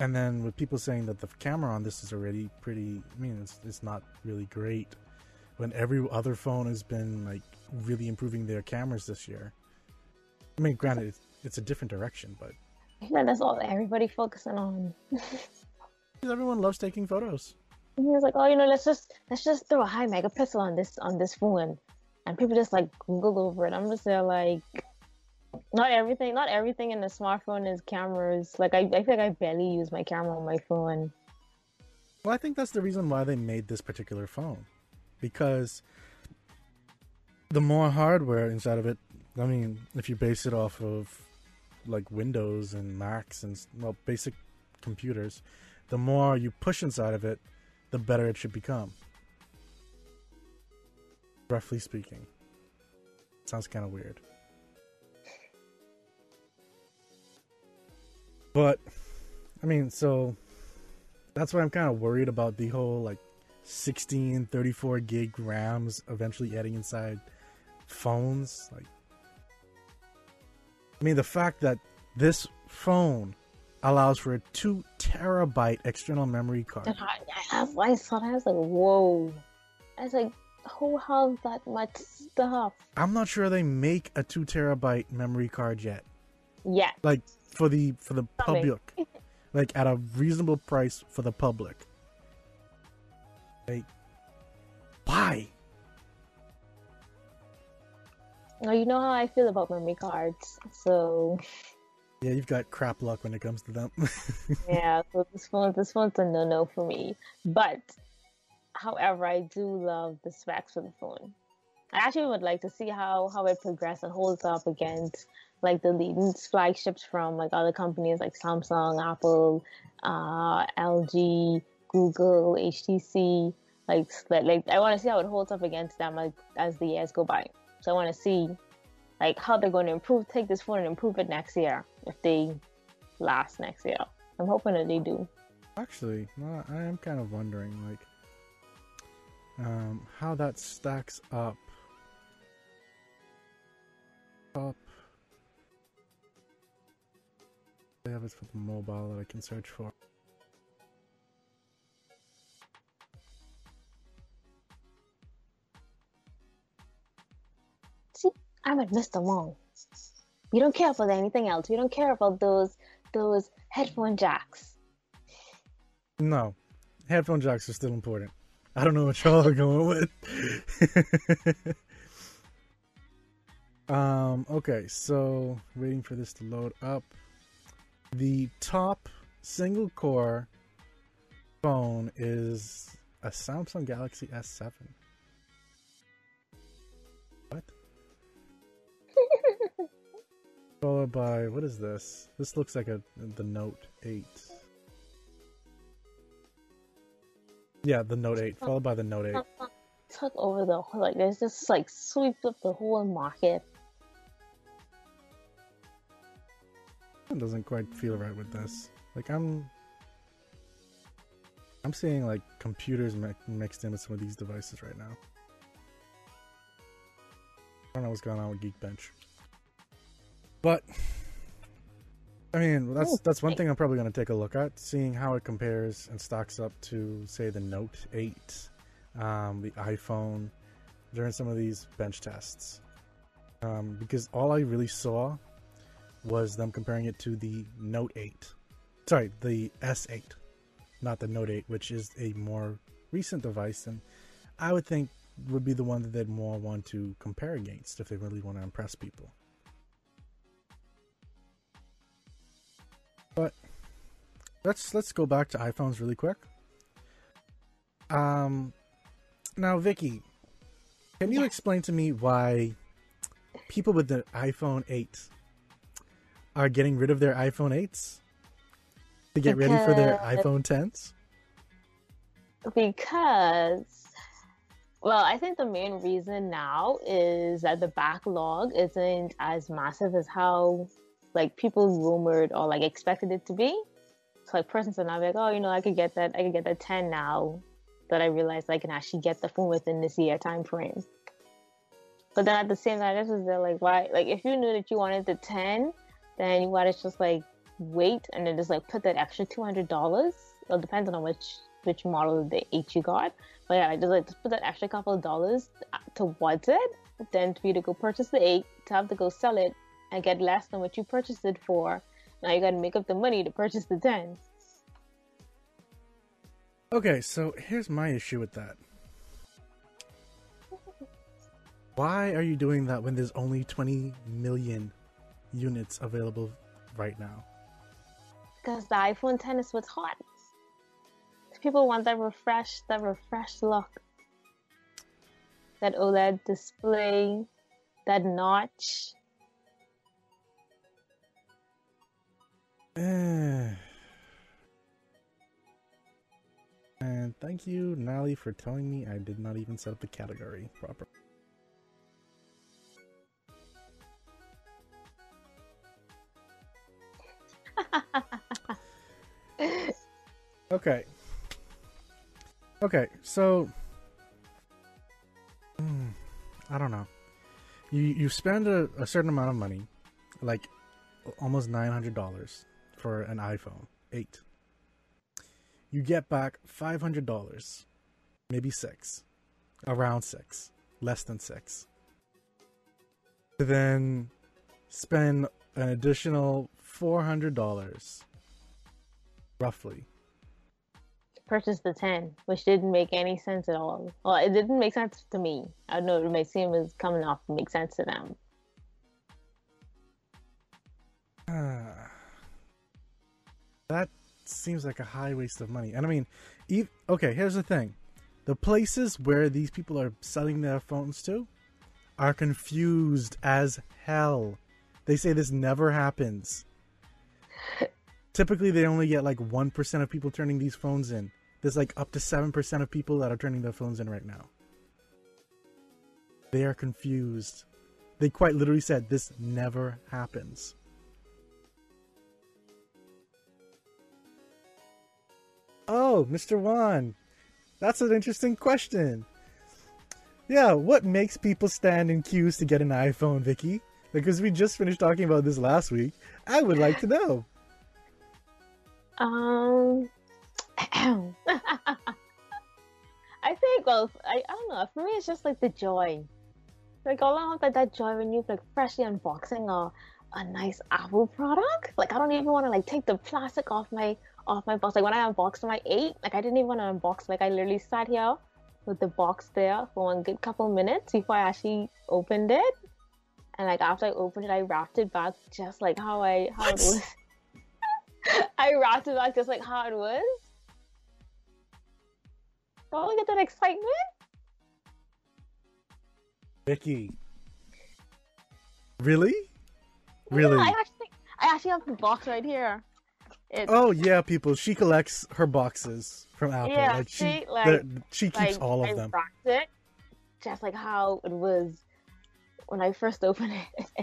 And then with people saying that the camera on this is already pretty, I mean, it's it's not really great. When every other phone has been like really improving their cameras this year. I mean, granted, it's, it's a different direction, but Yeah, that's all everybody focusing on. everyone loves taking photos. And he was like, "Oh, you know, let's just let's just throw a high megapixel on this on this phone," and people just like Google over it. I'm just there like, not everything, not everything in the smartphone is cameras. Like I, I feel like I barely use my camera on my phone. Well, I think that's the reason why they made this particular phone, because the more hardware inside of it. I mean, if you base it off of like Windows and Macs and well, basic computers, the more you push inside of it, the better it should become. Roughly speaking. Sounds kind of weird. But, I mean, so that's why I'm kind of worried about the whole like 16, 34 gig RAMs eventually adding inside phones. Like, I mean, the fact that this phone allows for a two terabyte external memory card. I, I, I saw that. I was like, "Whoa!" I was like, "Who has that much stuff?" I'm not sure they make a two terabyte memory card yet. Yeah, Like for the for the public, like at a reasonable price for the public. Like, why? Now you know how I feel about memory cards. So Yeah, you've got crap luck when it comes to them. yeah, so this phone, this phone's a no-no for me. But, however, I do love the specs for the phone. I actually would like to see how how it progresses and holds up against like the leading flagships from like other companies like Samsung, Apple, uh, LG, Google, HTC. Like, like, like I want to see how it holds up against them like as the years go by. So I want to see like how they're going to improve, take this phone and improve it next year if they last next year. I'm hoping that they do. Actually, no, I am kind of wondering, like, um, how that stacks up. Up. I have it for the mobile that I can search for. I'm with Mr. Wong. We don't care about anything else. We don't care about those those headphone jacks. No, headphone jacks are still important. I don't know what y'all are going with. um. Okay, so waiting for this to load up. The top single core phone is a Samsung Galaxy S7. Followed by what is this? This looks like a the Note 8. Yeah, the Note 8, followed by the Note 8. Took over the whole like there's just like sweep up the whole market. It doesn't quite feel right with this. Like I'm, I'm seeing like computers mi- mixed in with some of these devices right now. I don't know what's going on with Geekbench, but I mean that's Oh, that's one thing I'm probably going to take a look at, seeing how it compares and stocks up to say the Note 8, um, the iPhone during some of these bench tests, um, because all I really saw was them comparing it to the Note 8. Sorry, the S8, not the Note 8, which is a more recent device, and I would think would be the one that they'd more want to compare against if they really want to impress people. But let's let's go back to iPhones really quick. Um, now Vicky, can you Yes. explain to me why people with the iPhone 8 are getting rid of their iPhone 8s to get ready for their iPhone 10s? because well i think the main reason now is that the backlog isn't as massive as how like people rumored or like expected it to be. So like persons are now like oh you know i could get that i could get that 10 now that i realized i can actually get the phone within this year time frame but then at the same time this is the like why like if you knew that you wanted the 10 then you to just like wait and then just like put that extra $200 well depends on which which model of the H you got. But yeah, I just like just put that extra couple of dollars uh, towards it, then for you to go purchase the eight, to have to go sell it and get less than what you purchased it for. Now you got to make up the money to purchase the 10. Okay, so here's my issue with that. Why are you doing that when there's only 20 million units available right now? Because the iPhone 10 is what's hot. People want that refresh, that refreshed look. That OLED display, that notch. and thank you, Nally, for telling me I did not even set up the category proper. okay. Okay, so mm, I don't know. You you spend a, a certain amount of money, like almost nine hundred dollars for an iPhone eight. You get back five hundred dollars, maybe six, around six, less than six. Then spend an additional four hundred dollars, roughly, purchase the 10, which didn't make any sense at all. Well, it didn't make sense to me. I know, it may seem as coming off to make sense to them. Ah. That seems like a high waste of money. And I mean, e- okay, here's the thing. The places where these people are selling their phones to are confused as hell. They say this never happens. Typically, they only get like 1% of people turning these phones in. There's like up to 7% of people that are turning their phones in right now. They are confused. They quite literally said this never happens. Oh, Mr. Wan. That's an interesting question. Yeah, what makes people stand in queues to get an iPhone, Vicky? Because we just finished talking about this last week. I would like to know. Um, I think, well, I, I don't know. For me, it's just like the joy. Like, all I want like that joy when you like freshly unboxing a, a nice Apple product. Like, I don't even want to like take the plastic off my off my box. Like when I unboxed my eight, like I didn't even want to unbox. Like I literally sat here with the box there for one good couple minutes before I actually opened it. And like after I opened it, I wrapped it back just like how I how what? it was. I wrapped it back just like how it was. Oh, look at that excitement. Vicky. Really? Really? Yeah, I actually I actually have the box right here. It's... Oh yeah, people. She collects her boxes from Apple. Yeah, like she, like, she keeps like, all of I them. It just like how it was when I first opened it.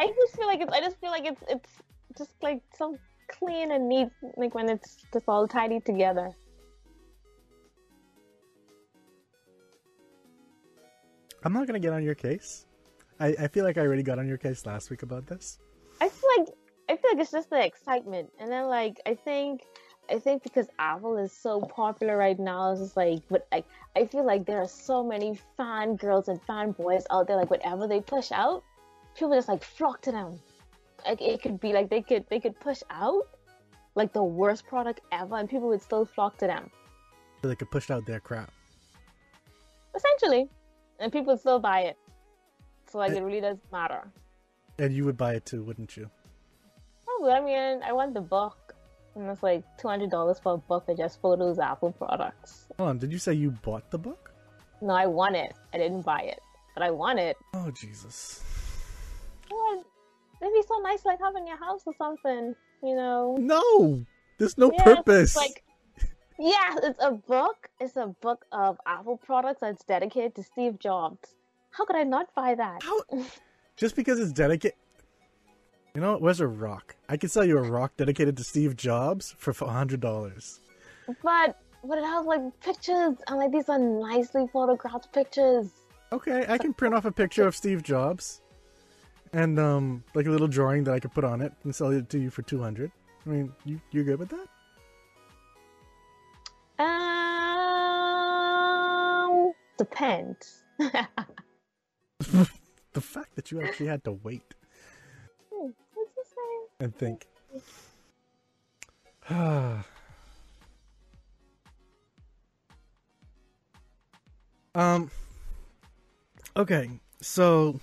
I just feel like it's. I just feel like it's. It's just like so clean and neat, like when it's just all tidy together. I'm not gonna get on your case. I, I feel like I already got on your case last week about this. I feel like I feel like it's just the excitement, and then like I think I think because Apple is so popular right now, it's just like, but like I feel like there are so many fan girls and fan boys out there. Like whatever they push out, people just like flock to them. Like it could be like they could they could push out like the worst product ever, and people would still flock to them. So they could push out their crap. Essentially, and people would still buy it. So like and, it really does matter. And you would buy it too, wouldn't you? I mean, I want the book, and it's like two hundred dollars for a book that just photos Apple products. Hold on, did you say you bought the book? No, I want it. I didn't buy it, but I want it. Oh Jesus! What? It'd be so nice, like having your house or something, you know? No, there's no yeah, purpose. Like, yeah, it's a book. It's a book of Apple products that's dedicated to Steve Jobs. How could I not buy that? How? Just because it's dedicated. You know, where's a rock? I could sell you a rock dedicated to Steve Jobs for hundred dollars. But but it has like pictures and like these are nicely photographed pictures. Okay, I can print off a picture of Steve Jobs and um like a little drawing that I could put on it and sell it to you for two hundred. I mean, you you're good with that? Um, depends. the fact that you actually had to wait and think. um. Okay, so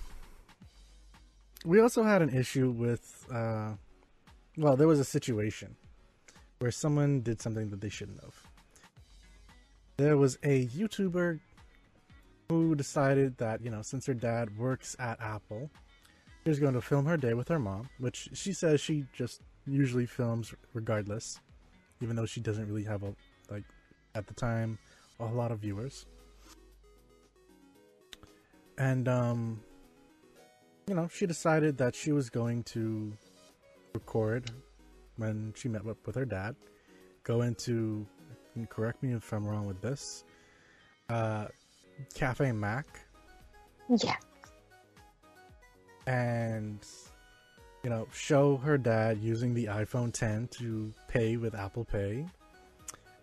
we also had an issue with. Uh, well, there was a situation where someone did something that they shouldn't have. There was a YouTuber who decided that you know since her dad works at Apple, she was going to film her day with her mom, which she says she just usually films regardless, even though she doesn't really have a like at the time a lot of viewers. And um you know, she decided that she was going to record when she met up with her dad, go into correct me if I'm wrong with this. Uh Cafe Mac Yeah. And you know show her dad using the iphone 10 to pay with apple pay.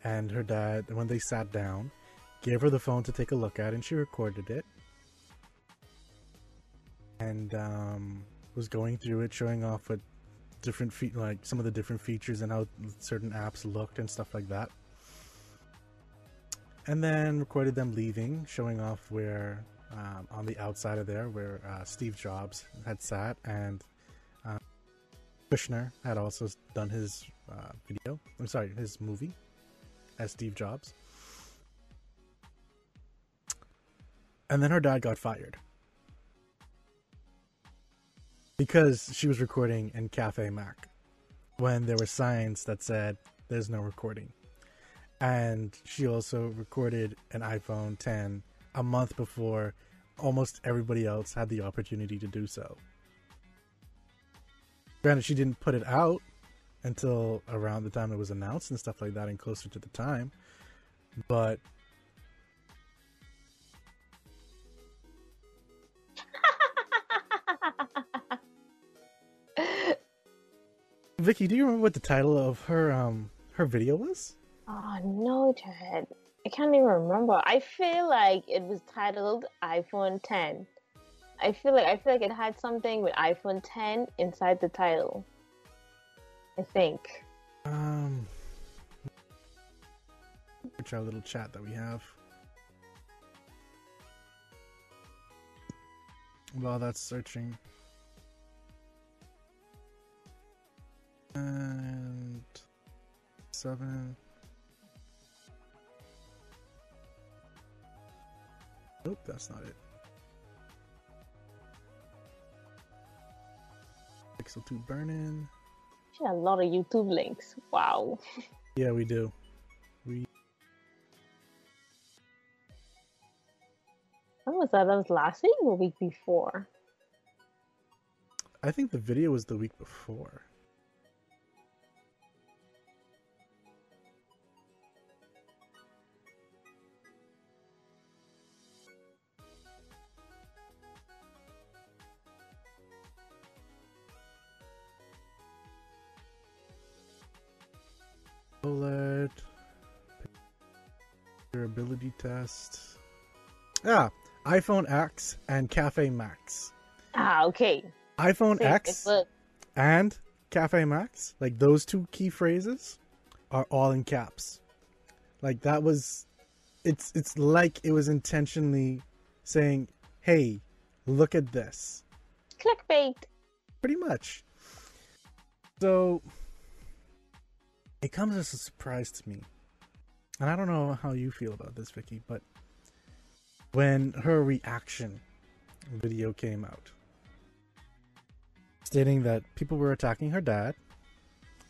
And her dad when they sat down gave her the phone to take a look at and she recorded it. And um, was going through it showing off what different fe- like some of the different features and how certain apps looked and stuff like that. And then recorded them leaving showing off where um, on the outside of there where uh, Steve Jobs had sat and uh, Kutcher had also done his uh, video. I'm sorry, his movie as Steve Jobs. And then her dad got fired because she was recording in Cafe Mac when there were signs that said there's no recording. And she also recorded an iPhone 10 a month before almost everybody else had the opportunity to do so. Granted, she didn't put it out until around the time it was announced and stuff like that, and closer to the time. But Vicky, do you remember what the title of her um her video was? Oh no, Chad. I can't even remember. I feel like it was titled iPhone 10. I feel like I feel like it had something with iPhone 10 inside the title. I think. Um, which our little chat that we have. While that's searching. And seven. Nope, that's not it. Pixel 2 burning. She had a lot of YouTube links. Wow. Yeah, we do. We When was that? That was last week or week before? I think the video was the week before. OLED durability test. Ah, iPhone X and Cafe Macs. Ah, okay. iPhone Same, X and Cafe Macs, like those two key phrases, are all in caps. Like that was, it's it's like it was intentionally saying, "Hey, look at this." clickbait. Pretty much. So it comes as a surprise to me, and I don't know how you feel about this, Vicky, but when her reaction video came out stating that people were attacking her dad,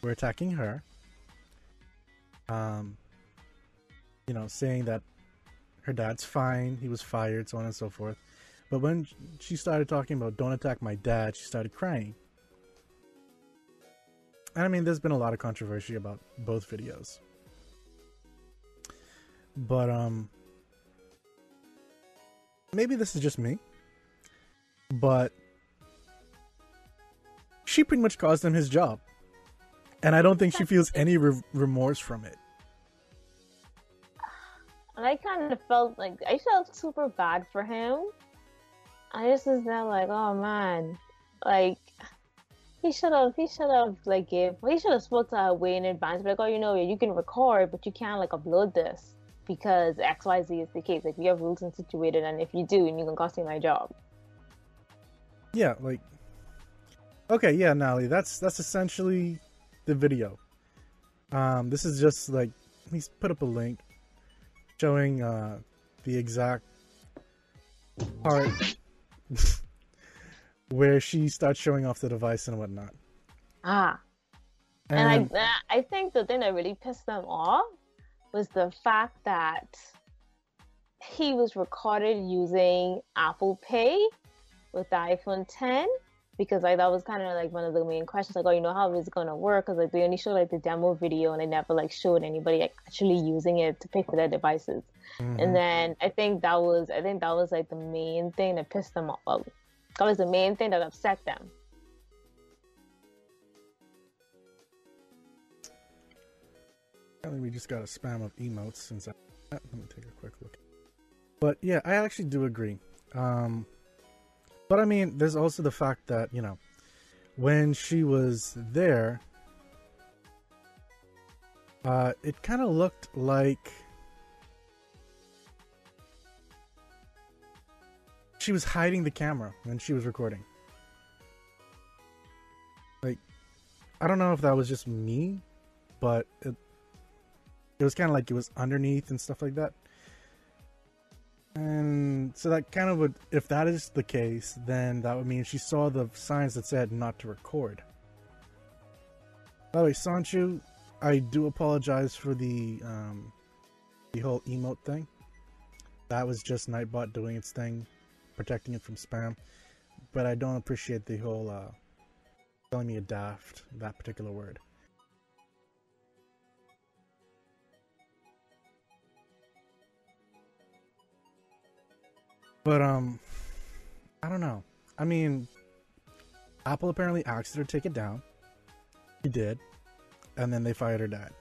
were attacking her, um, you know, saying that her dad's fine, he was fired, so on and so forth. But when she started talking about don't attack my dad, she started crying. And I mean, there's been a lot of controversy about both videos. But, um, maybe this is just me, but she pretty much caused him his job. And I don't think she feels any re- remorse from it. And I kind of felt like I felt super bad for him. I just was like, oh man, like he should have he should have like give he should have spoke to her way in advance. Like, oh, you know, you can record, but you can't like upload this because X Y Z is the case. Like we have rules and situated, and if you do, and you can cost me my job. Yeah, like okay, yeah, nali that's that's essentially the video. Um, this is just like he's put up a link showing uh the exact part where she starts showing off the device and whatnot. Ah. And, and I, I think the thing that really pissed them off was the fact that he was recorded using Apple Pay with the iPhone 10 because like that was kind of like one of the main questions like oh you know how it's gonna work because like they only showed like the demo video and they never like showed anybody like, actually using it to pay for their devices mm-hmm. and then i think that was i think that was like the main thing that pissed them off that was the main thing that upset them. We just got a spam of emotes since I, let me take a quick look. But yeah i actually do agree. Um but I mean, there's also the fact that, you know, when she was there, uh, it kind of looked like she was hiding the camera when she was recording. Like, I don't know if that was just me, but it, it was kind of like it was underneath and stuff like that. And so that kind of would, if that is the case, then that would mean she saw the signs that said not to record. By the way, Sanchu, I do apologize for the um, the whole emote thing. That was just Nightbot doing its thing, protecting it from spam. But I don't appreciate the whole uh, telling me a daft that particular word. But um, I don't know. I mean, Apple apparently asked her to take it down. He did, and then they fired her dad.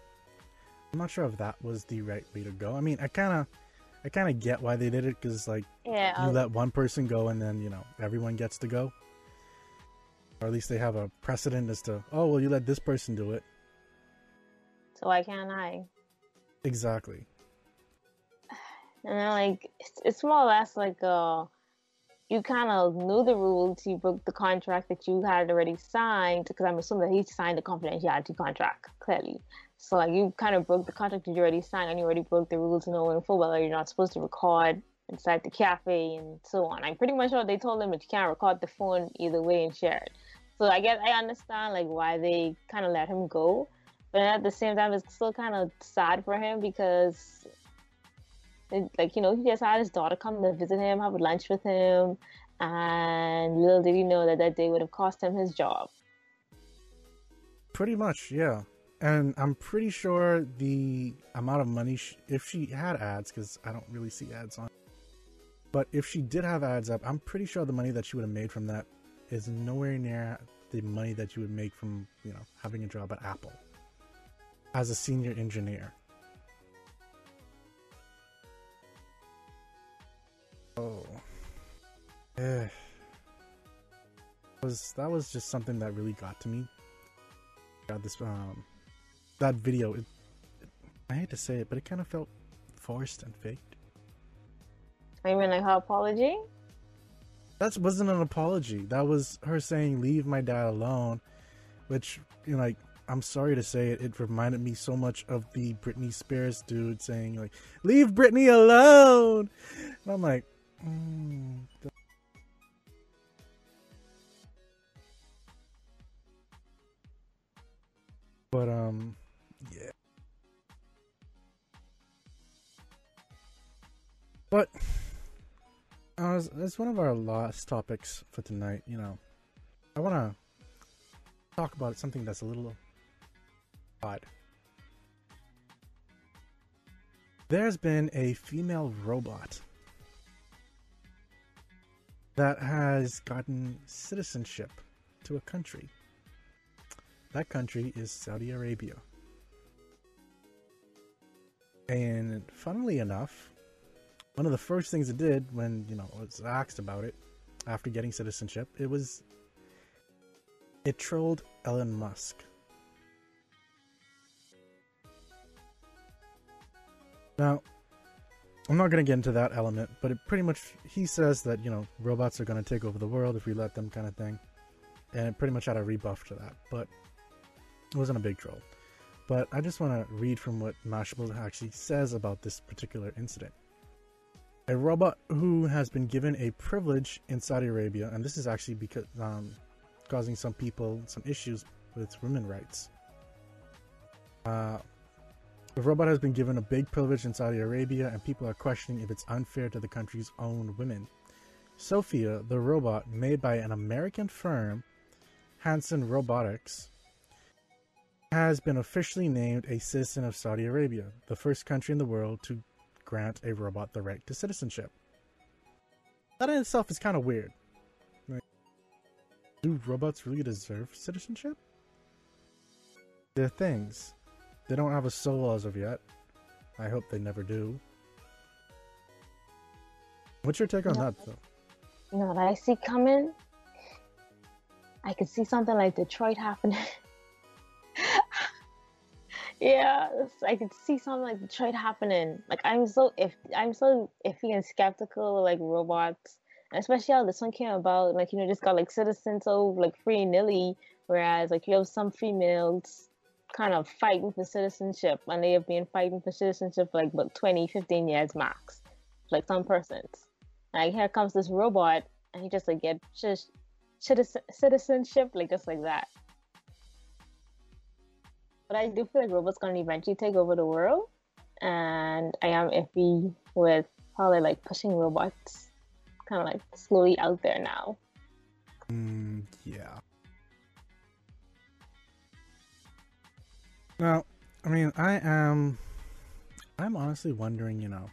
I'm not sure if that was the right way to go. I mean, I kind of, I kind of get why they did it because like yeah, you let one person go and then you know everyone gets to go, or at least they have a precedent as to oh well you let this person do it. So why can't I? Exactly and then like it's, it's more or less like uh you kind of knew the rules. You broke the contract that you had already signed because I'm assuming that he signed the confidentiality contract clearly. So like you kind of broke the contract that you already signed, and you already broke the rules knowing full well you're not supposed to record inside the cafe and so on. I'm pretty much sure they told him that you can't record the phone either way and share it. So I guess I understand like why they kind of let him go, but at the same time it's still kind of sad for him because like you know, he just had his daughter come to visit him, have lunch with him, and little did he know that that day would have cost him his job. Pretty much, yeah. And I'm pretty sure the amount of money, she, if she had ads, because I don't really see ads on, but if she did have ads up, I'm pretty sure the money that she would have made from that is nowhere near the money that you would make from, you know, having a job at Apple as a senior engineer. Oh. Yeah. Was that was just something that really got to me. Got this um that video it, it, I hate to say it, but it kind of felt forced and faked. I mean like her apology? That wasn't an apology. That was her saying leave my dad alone, which you know like I'm sorry to say it, it reminded me so much of the Britney Spears dude saying like, "Leave Britney alone," and I'm like, Mm, but um, But uh, as, as one of our last topics for tonight, you know, I want to talk about something that's a little odd. There's been a female robot that has gotten citizenship to a country. That country is Saudi Arabia. And funnily enough, one of the first things it did when, you know, it was asked about it after getting citizenship, it was it trolled Elon Musk. Now, I'm not going to get into that element, but it pretty much he says that you know robots are going to take over the world if we let them, kind of thing, and it pretty much had a rebuff to that, but it wasn't a big troll. But I just want to read from what Mashable actually says about this particular incident. A robot who has been given a privilege in Saudi Arabia, and this is actually because um, causing some people some issues with women rights. Uh, the robot has been given a big privilege in Saudi Arabia, and people are questioning if it's unfair to the country's own women. Sophia, the robot made by an American firm, Hanson Robotics, has been officially named a citizen of Saudi Arabia, the first country in the world to grant a robot the right to citizenship. That in itself is kind of weird. Like, do robots really deserve citizenship? They're things. They don't have a soul as of yet. I hope they never do. What's your take on that, though? You know what I see coming? I could see something like Detroit happening. yeah, I could see something like Detroit happening. Like I'm so if I'm so iffy and skeptical like robots, especially how this one came about. Like you know, just got like citizens so like free nilly, whereas like you have some females kind of fighting for citizenship and they have been fighting for citizenship for like about 20 15 years max like some persons like here comes this robot and he just like get just citizenship like just like that but i do feel like robots gonna eventually take over the world. And i am iffy with probably like pushing robots kind of like slowly out there now. Mm, yeah. Now, I mean, I am. I'm honestly wondering, you know,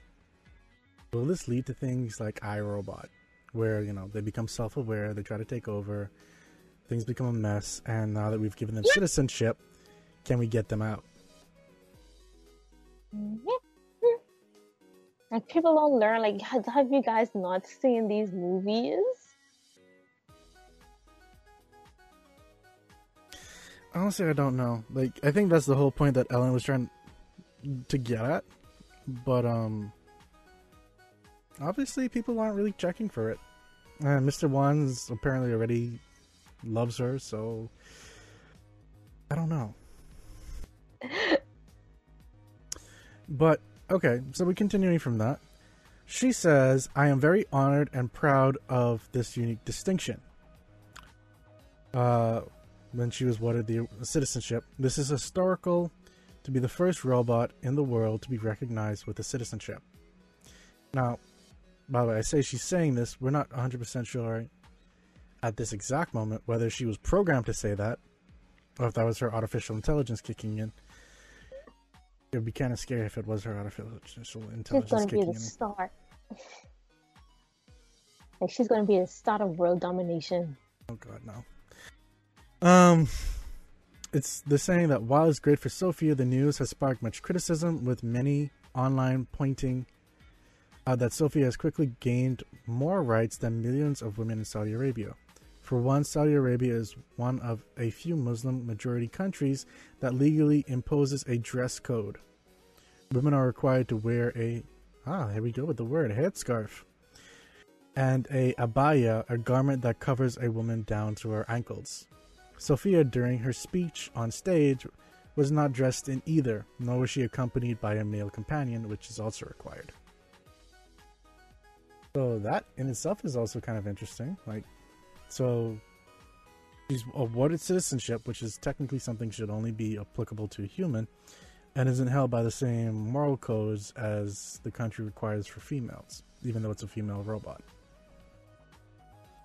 will this lead to things like iRobot, where, you know, they become self aware, they try to take over, things become a mess, and now that we've given them citizenship, can we get them out? Like, people don't learn. Like, have you guys not seen these movies? honestly, I don't know. Like, I think that's the whole point that Ellen was trying to get at. But, um, obviously, people aren't really checking for it. And Mr. Wands apparently already loves her, so I don't know. But, okay, so we're continuing from that. She says, I am very honored and proud of this unique distinction. Uh, when she was awarded the citizenship. This is historical to be the first robot in the world to be recognized with a citizenship. Now, by the way, I say she's saying this, we're not 100% sure at this exact moment whether she was programmed to say that or if that was her artificial intelligence kicking in. It would be kind of scary if it was her artificial intelligence she's gonna be the in. Star. like she's going to be the start of world domination. Oh god, no. Um, it's the saying that while it's great for Sophia, the news has sparked much criticism, with many online pointing out that Sophia has quickly gained more rights than millions of women in Saudi Arabia. For one, Saudi Arabia is one of a few Muslim majority countries that legally imposes a dress code. Women are required to wear a ah, here we go with the word headscarf and a abaya, a garment that covers a woman down to her ankles. Sophia, during her speech on stage, was not dressed in either, nor was she accompanied by a male companion, which is also required. So that in itself is also kind of interesting. Like, so she's awarded citizenship, which is technically something should only be applicable to a human, and isn't held by the same moral codes as the country requires for females, even though it's a female robot.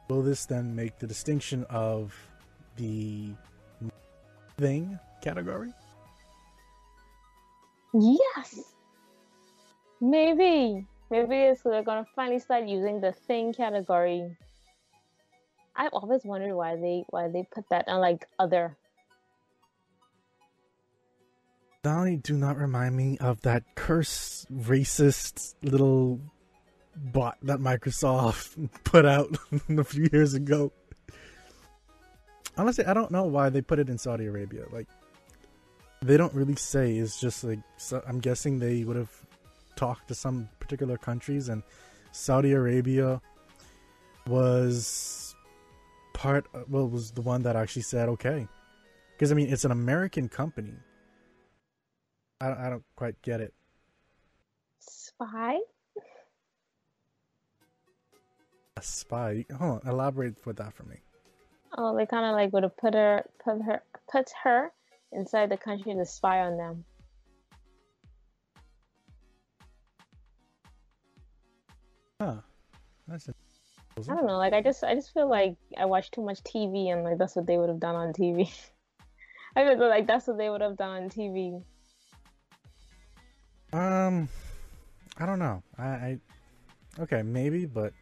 Will this then make the distinction of the thing category? Yes. Maybe. Maybe it's they're gonna finally start using the thing category. I've always wondered why they why they put that on like other. Dolly, do not remind me of that cursed racist little bot that Microsoft put out a few years ago. Honestly, I don't know why they put it in Saudi Arabia. Like, they don't really say. It's just like so I'm guessing they would have talked to some particular countries, and Saudi Arabia was part. Well, was the one that actually said okay, because I mean it's an American company. I I don't quite get it. Spy? A spy? Hold on, elaborate with that for me. Oh, they kind of like would have put her, put her, put her inside the country to spy on them. Huh. That's I don't know. Like I just, I just feel like I watch too much TV, and like that's what they would have done on TV. I feel like that's what they would have done on TV. Um, I don't know. I, I okay, maybe, but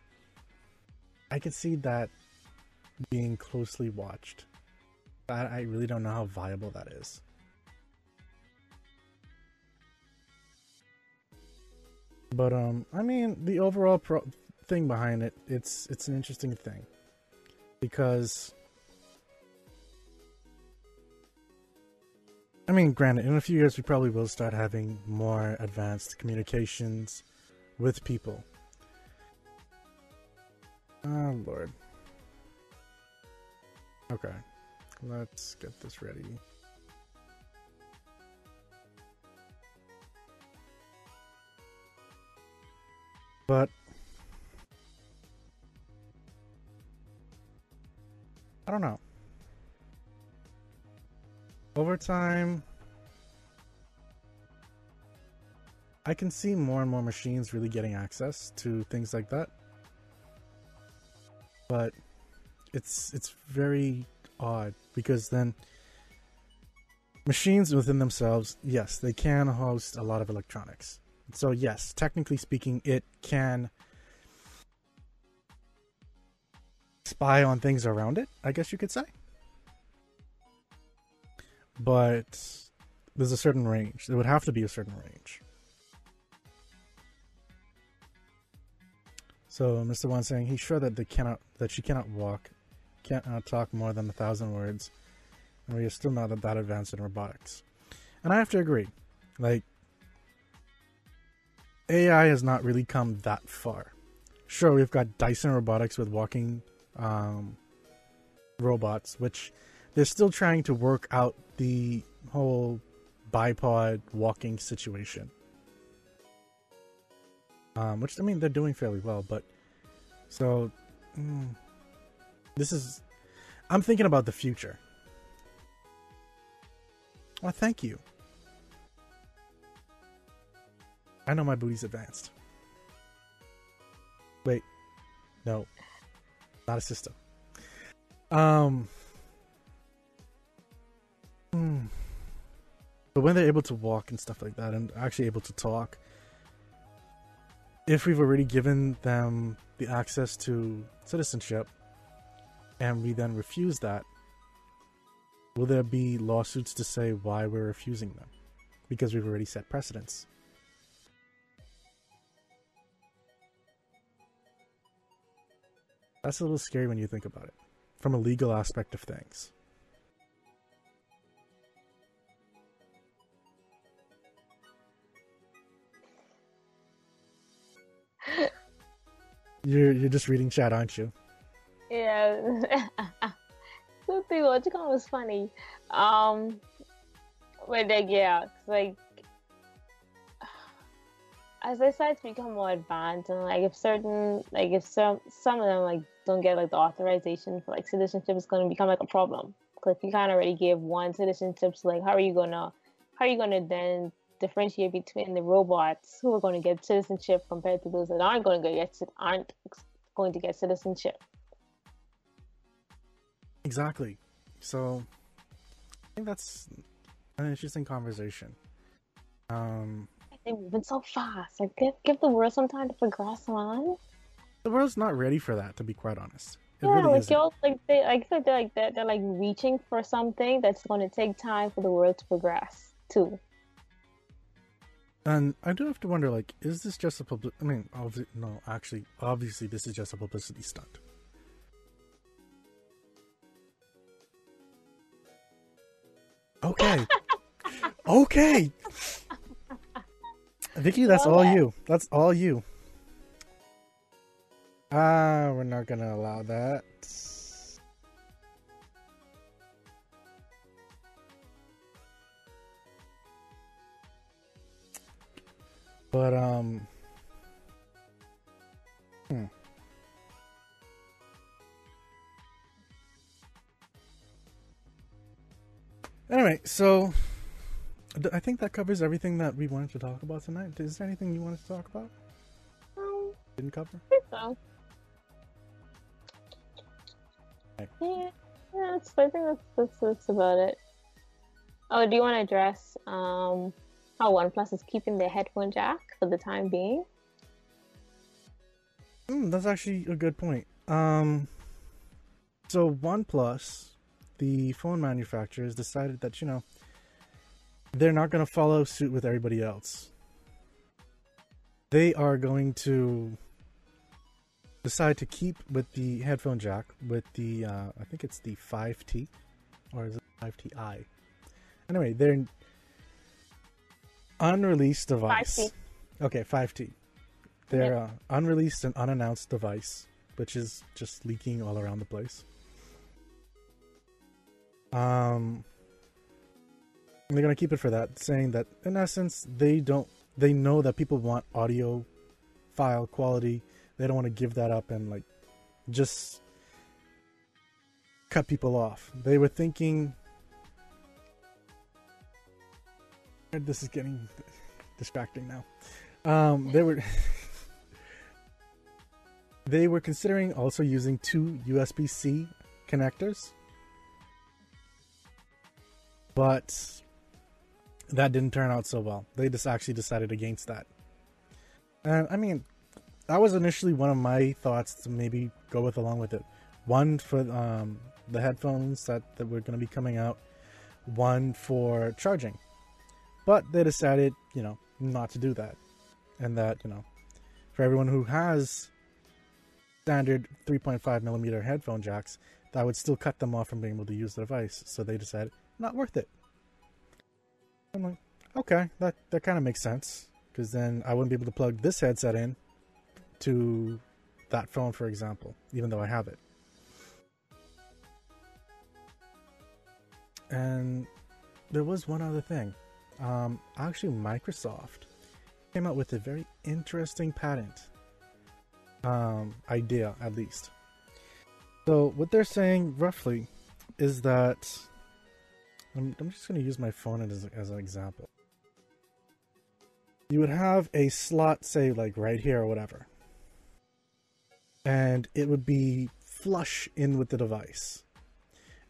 I could see that being closely watched. I, I really don't know how viable that is. But um, I mean, the overall pro- thing behind it, it's it's an interesting thing because I mean, granted, in a few years we probably will start having more advanced communications with people. Oh lord. Okay. Let's get this ready. But I don't know. Over time, I can see more and more machines really getting access to things like that. But it's it's very odd because then machines within themselves, yes, they can host a lot of electronics. So yes, technically speaking, it can spy on things around it, I guess you could say. But there's a certain range. There would have to be a certain range. So Mr. One saying he's sure that they cannot that she cannot walk, can't uh, talk more than a thousand words, and we are still not that advanced in robotics. And I have to agree. Like AI has not really come that far. Sure, we've got Dyson Robotics with walking um, robots, which they're still trying to work out the whole bipod walking situation. Um, which I mean, they're doing fairly well, but so mm, this is. I'm thinking about the future. Well, thank you. I know my booty's advanced. Wait, no, not a system. Um, hmm. but when they're able to walk and stuff like that, and actually able to talk, if we've already given them the access to citizenship, and we then refuse that, will there be lawsuits to say why we're refusing them? Because we've already set precedents. That's a little scary when you think about it, from a legal aspect of things. You're you're just reading chat, aren't you? Yeah. the thing what was funny. Um, but like yeah, like as they start to become more advanced and like if certain like if some some of them like don't get like the authorization for like citizenship going to become like a problem. Because if you can't already give one citizenship so like how are you gonna how are you gonna then differentiate between the robots who are going to get citizenship compared to those that aren't going to get aren't going to get citizenship? Exactly. So i think that's an interesting conversation. Um they're moving so fast. Like, give, give the world some time to progress on. The world's not ready for that, to be quite honest. It yeah, really like y'all, like they like they're like they're, they're like reaching for something that's going to take time for the world to progress too. And I do have to wonder, like, is this just a public? I mean, obviously, no, actually, obviously, this is just a publicity stunt. Okay, okay, Vicky, that's all you. That's all you. Ah, we're not gonna allow that. But um hmm. Anyway, so I think that covers everything that we wanted to talk about tonight. Is there anything you wanted to talk about? Um, Didn't cover? I think so. Okay. Yeah, yeah, that's, I think that's, that's, that's about it. Oh, do you want to address um, how OnePlus is keeping their headphone jack for the time being? Mm, that's actually a good point. Um, so OnePlus, the phone manufacturers, decided that you know they're not going to follow suit with everybody else. They are going to decide to keep with the headphone jack with the uh, I think it's the 5T or is it 5TI? Anyway, they're unreleased device. 5T. Okay, 5T. Their uh, unreleased and unannounced device, which is just leaking all around the place. Um, they're gonna keep it for that, saying that in essence they don't, they know that people want audio file quality. They don't want to give that up and like just cut people off. They were thinking. This is getting distracting now. Um, they were they were considering also using two USB C connectors, but that didn't turn out so well. They just actually decided against that. And I mean, that was initially one of my thoughts to maybe go with along with it. One for um, the headphones that, that were going to be coming out, one for charging. But they decided, you know, not to do that. And that, you know, for everyone who has standard 3.5 millimeter headphone jacks, that would still cut them off from being able to use the device. So they decided, not worth it. I'm like, okay, that, that kind of makes sense. Because then I wouldn't be able to plug this headset in to that phone, for example, even though I have it. And there was one other thing. Um, actually, Microsoft came out with a very interesting patent um, idea, at least. So, what they're saying roughly is that I'm, I'm just going to use my phone as, as an example. You would have a slot, say, like right here or whatever, and it would be flush in with the device.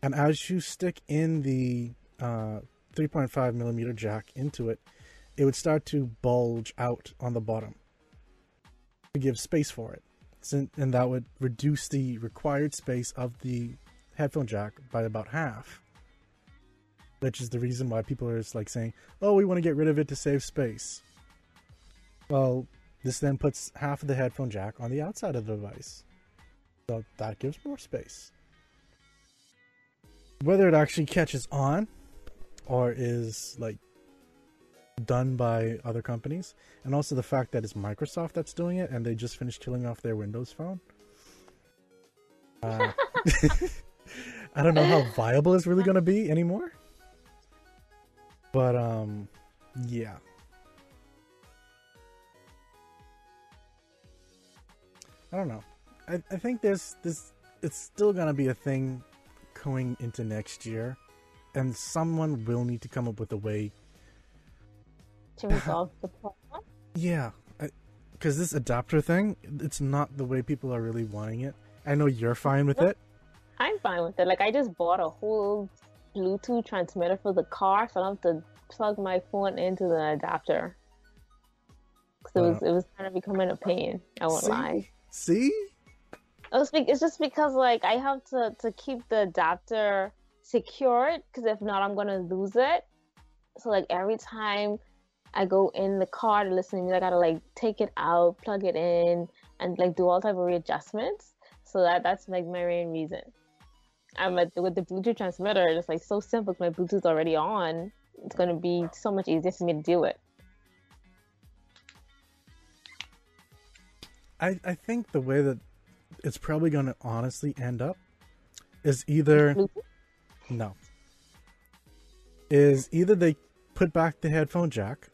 And as you stick in the uh, 3.5 millimeter jack into it, it would start to bulge out on the bottom to give space for it. And that would reduce the required space of the headphone jack by about half. Which is the reason why people are just like saying, oh, we want to get rid of it to save space. Well, this then puts half of the headphone jack on the outside of the device. So that gives more space. Whether it actually catches on or is like done by other companies, and also the fact that it's Microsoft that's doing it and they just finished killing off their Windows phone. Uh, I don't know how viable it's really going to be anymore. But um yeah. I don't know. I, I think there's this it's still gonna be a thing going into next year. And someone will need to come up with a way To resolve the problem? Yeah, because this adapter thing, it's not the way people are really wanting it. I know you're fine with it. I'm fine with it. Like I just bought a whole Bluetooth transmitter for the car, so I don't have to plug my phone into the adapter. 'Cause it was it was kind of becoming a pain. I won't See? lie. See? It was be- it's just because like I have to to keep the adapter secured because if not, I'm gonna lose it. So like every time I go in the car to listen to music. I gotta like take it out, plug it in, and like do all type of readjustments. So that that's like my main reason. I'm at, with the Bluetooth transmitter. It's like so simple. Cause My Bluetooth's already on. It's gonna be so much easier for me to do it. I I think the way that it's probably going to honestly end up is either Bluetooth? no is either they put back the headphone jack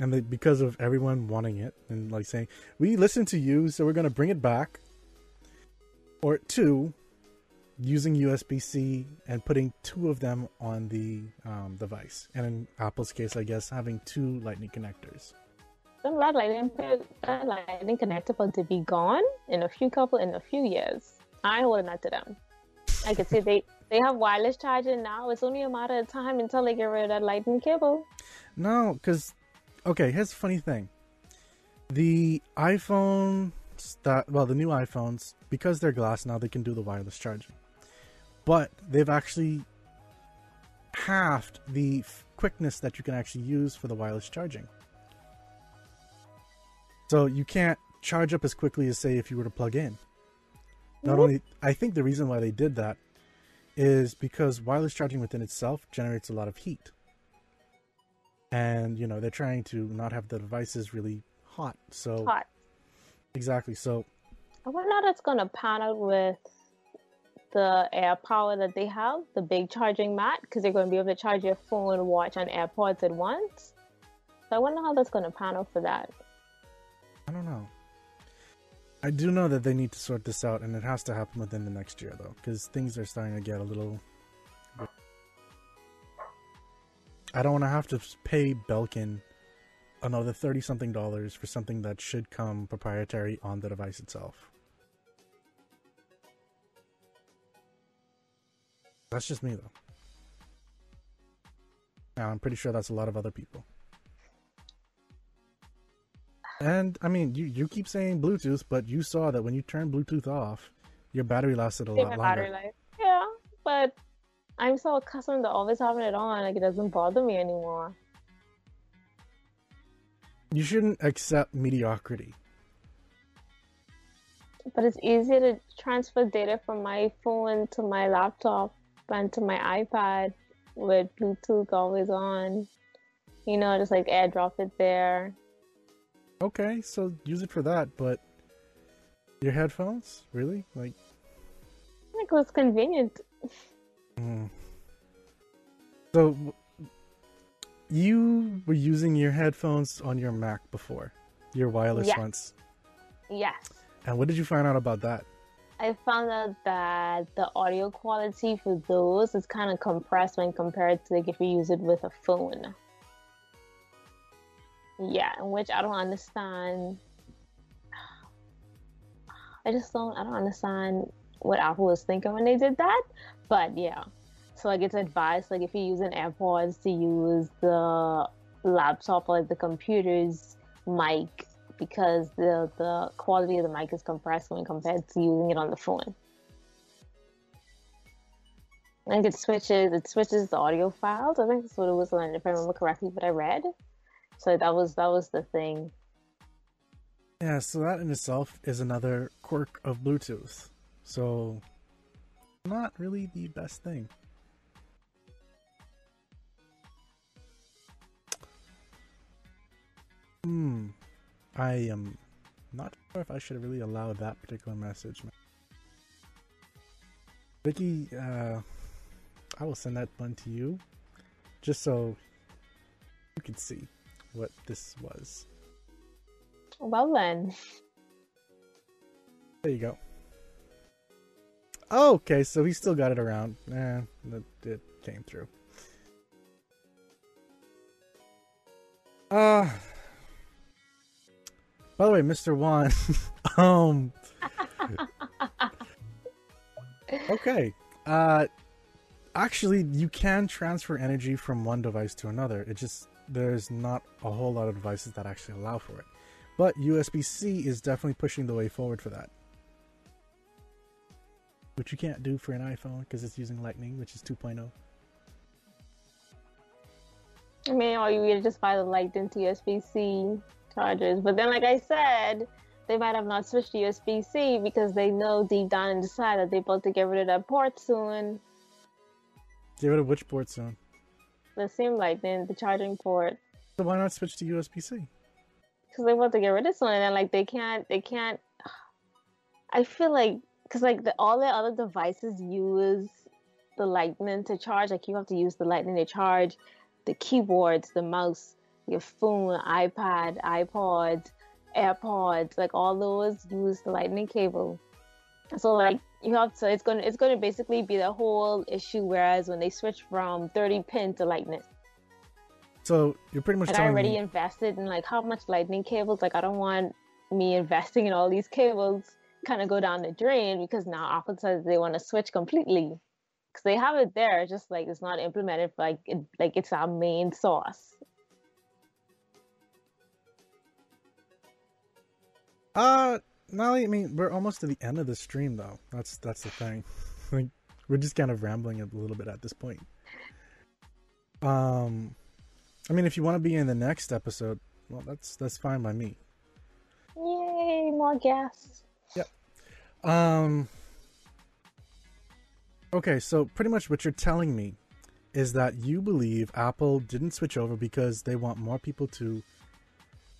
and they, because of everyone wanting it and like saying we listen to you so we're going to bring it back or two using usb-c and putting two of them on the um, device and in apple's case i guess having two lightning connectors Some that lightning that lightning connector about to be gone in a few couple in a few years. I holding that to them. I could say they they have wireless charging now. It's only a matter of time until they get rid of that lightning cable. No, because okay, here's the funny thing: the iPhone that well, the new iPhones because they're glass now, they can do the wireless charging, but they've actually halved the f- quickness that you can actually use for the wireless charging. So you can't charge up as quickly as say if you were to plug in. Not only, I think the reason why they did that is because wireless charging within itself generates a lot of heat. And, you know, they're trying to not have the devices really hot. So, Hot. exactly. So, I wonder how that's gonna pan out with the AirPower that they have, the big charging mat, because they're gonna be able to charge your phone, watch, and AirPods at once. So I wonder how that's gonna pan out for that. I don't know. I do know that they need to sort this out, and it has to happen within the next year, though, because things are starting to get a little. I don't want to have to pay Belkin another thirty something dollars for something that should come proprietary on the device itself. That's just me, though. Now, I'm pretty sure that's a lot of other people. And I mean, you you keep saying Bluetooth, but you saw that when you turned Bluetooth off, your battery lasted a lot my battery longer. life. Yeah, but I'm so accustomed to always having it on, like it doesn't bother me anymore. You shouldn't accept mediocrity. But it's easier to transfer data from my phone to my laptop and to my iPad with Bluetooth always on. You know, just like airdrop it there. Okay, so use it for that, but your headphones, really? Like, Like it was convenient. mm. so you were using your headphones on your Mac before, your wireless Yeah. ones. Yes. And what did you find out about that? I found out that the audio quality for those is kind of compressed when compared to like if you use it with a phone. Yeah, which I don't understand. I just don't. I don't understand what Apple was thinking when they did that. But yeah, so like it's advised like if you're using AirPods to use the laptop or like the computer's mic because the the quality of the mic is compressed when compared to using it on the phone. Think it switches it switches the audio files. I think that's what it was if I remember correctly what I read. So that was that was the thing. Yeah, so that in itself is another quirk of Bluetooth. So, not really the best thing. Hmm. I am not sure if I should really allow that particular message. Vicky, uh, I will send that one to you just so you can see what this was. Well then, There you go. Oh, okay, so he still got it around. Eh, it came through. Uh by the way, Mr. Wan, um Okay. Uh actually you can transfer energy from one device to another. It just there's not a whole lot of devices that actually allow for it. But USB C is definitely pushing the way forward for that. Which you can't do for an iPhone because it's using Lightning, which is oh. 2.0. I mean, or you either just buy the Lightning to USB-C chargers. But then, like I said, they might have not switched to USB-C because they know deep down inside that they're about to get rid of that port soon. Get rid of which port soon? The same Lightning, the charging port. So why not switch to USB-C? Because they want to get rid of something, and like they can't, they can't. I feel like because like the, all the other devices use the lightning to charge. Like you have to use the lightning to charge the keyboards, the mouse, your phone, iPad, iPod, AirPods. Like all those use the lightning cable. So like you have to, it's gonna it's gonna basically be the whole issue. Whereas when they switch from 30 pin to lightning. So you're pretty much. Like I already me... invested in like how much lightning cables. Like I don't want me investing in all these cables kind of go down the drain because now Apple says they want to switch completely because they have it there, just like it's not implemented like it, like it's our main source. Uh, no, I mean we're almost to the end of the stream though. That's that's the thing. like we're just kind of rambling a little bit at this point. Um, I mean, if you want to be in the next episode, well, that's that's fine by me. Yay, more guests. Yep. Um. Okay, so pretty much what you're telling me is that you believe Apple didn't switch over because they want more people to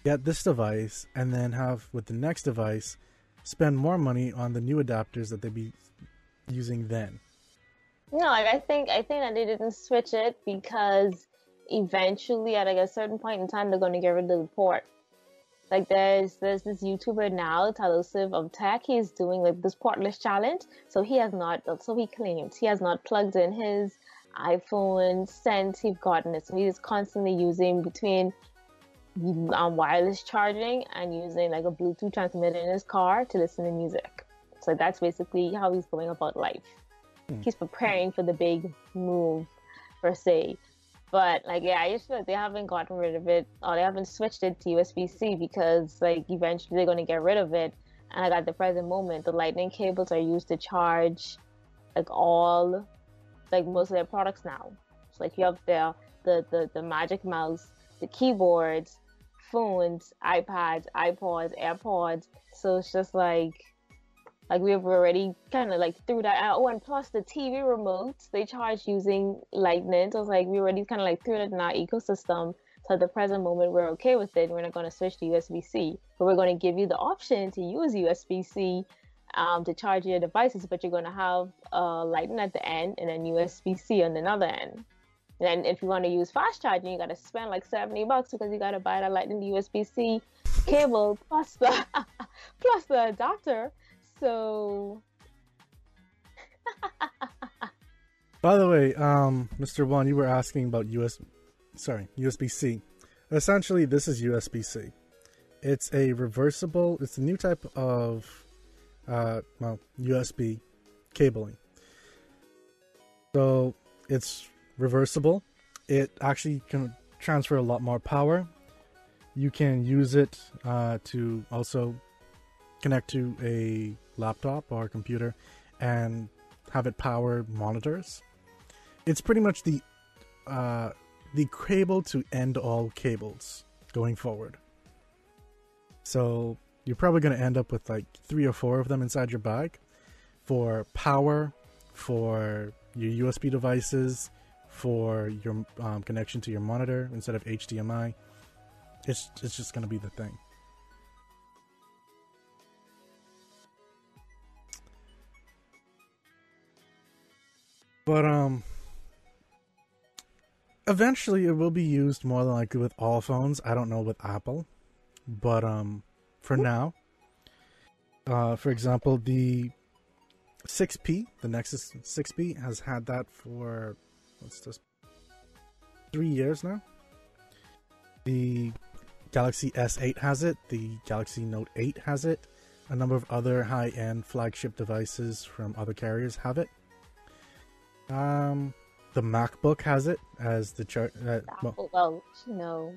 get this device and then have with the next device spend more money on the new adapters that they'd be using then. No, like I think I think that they didn't switch it because eventually at like a certain point in time they're going to get rid of the port. Like there's there's this YouTuber now, Tailosive of Tech. He's doing like this portless challenge. So he has not. So he claims he has not plugged in his iPhone since he's gotten it. So he's constantly using between um, wireless charging and using like a Bluetooth transmitter in his car to listen to music. So that's basically how he's going about life. Hmm. He's preparing for the big move, per se. But like, yeah, I just feel like they haven't gotten rid of it, or they haven't switched it to USB-C because like eventually they're going to get rid of it. And like at the present moment, the lightning cables are used to charge like all, like most of their products now. So like you have the the the, the Magic Mouse, the keyboards, phones, iPads, iPods, AirPods. So it's just like like we've already kind of like threw that out. Oh, and plus the TV remotes they charge using Lightning. So it's like we already kind of like threw that in our ecosystem. So at the present moment, we're okay with it. We're not going to switch to USB C, but we're going to give you the option to use USB C um, to charge your devices. But you're going to have uh, Lightning at the end and then USB C on another end. And if you want to use fast charging, you got to spend like 70 bucks because you got to buy the Lightning USB C cable plus the plus the adapter so. By the way, um, Mr. One, you were asking about US, sorry, USB C. Essentially, this is USB C. It's a reversible. It's a new type of, uh, well, USB cabling. So it's reversible. It actually can transfer a lot more power. You can use it uh, to also connect to a laptop or computer and have it power monitors. It's pretty much the uh, the cable to end all cables going forward. So you're probably going to end up with like three or four of them inside your bag for power, for your USB devices, for your um, connection to your monitor instead of HDMI. It's it's just going to be the thing. But um eventually it will be used more than likely with all phones. I don't know with Apple. But um for now uh for example the 6P, the Nexus 6P has had that for what's this 3 years now. The Galaxy S8 has it, the Galaxy Note 8 has it. A number of other high-end flagship devices from other carriers have it. Um, the MacBook has it as the chart. Uh, well, well, you know,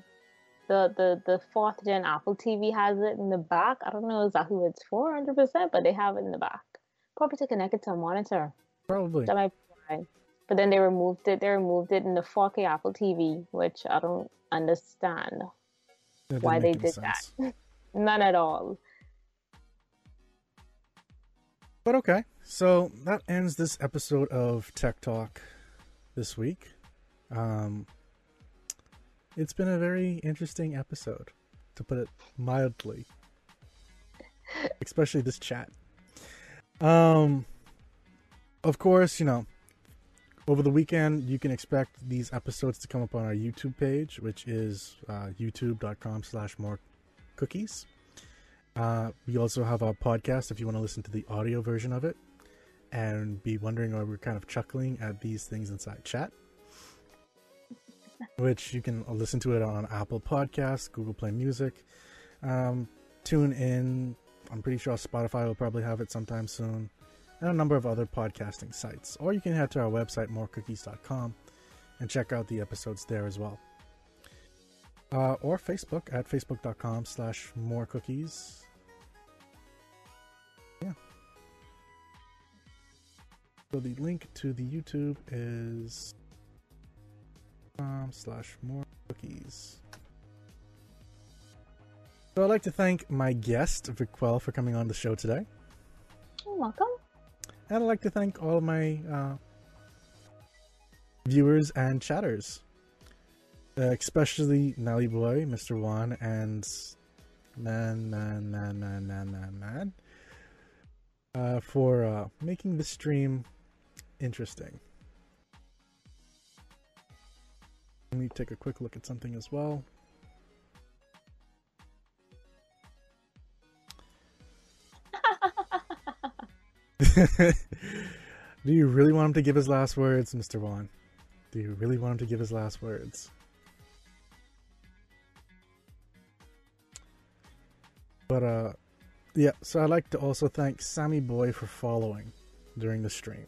the the the fourth gen Apple TV has it in the back. I don't know exactly what it's for, hundred percent, but they have it in the back. Probably to connect it to a monitor. Probably. That might be why. But then they removed it. They removed it in the 4K Apple TV, which I don't understand why they did sense. that. None at all. But okay, so that ends this episode of Tech Talk this week. Um, it's been a very interesting episode, to put it mildly. Especially this chat. Um, of course, you know, over the weekend, you can expect these episodes to come up on our YouTube page, which is uh, youtube.com slash more cookies. Uh, we also have our podcast if you want to listen to the audio version of it and be wondering why we're kind of chuckling at these things inside chat. which you can listen to it on Apple Podcasts, Google Play Music, um, TuneIn. I'm pretty sure Spotify will probably have it sometime soon and a number of other podcasting sites. Or you can head to our website, morecookies.com, and check out the episodes there as well. Uh, or Facebook at facebook.com slash morecookies. Yeah. So the link to the YouTube is com slash more cookies. So I'd like to thank my guest, Vicquel, for coming on the show today. You're welcome. I'd like to thank all my uh, viewers and chatters, uh, especially Nelly Boy, Mr. Juan, and man, man, man, man, man, man, man, uh, for uh, making the stream interesting. Let me take a quick look at something as well. Do you really want him to give his last words, Mr. Juan? Do you really want him to give his last words? But uh yeah, so I'd like to also thank Sammy Boy for following during the stream.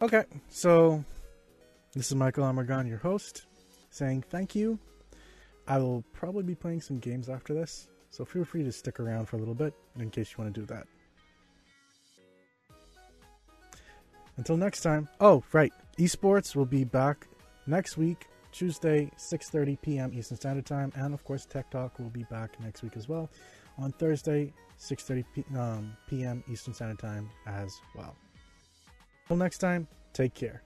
Okay, so this is Michael Amargon, your host, saying thank you. I will probably be playing some games after this. So feel free to stick around for a little bit in case you want to do that. Until next time. Oh, right. Esports will be back next week, Tuesday, 6:30 p.m. Eastern Standard Time, and of course, Tech Talk will be back next week as well on Thursday, 6:30 p- um, p.m. Eastern Standard Time as well. Until next time, take care.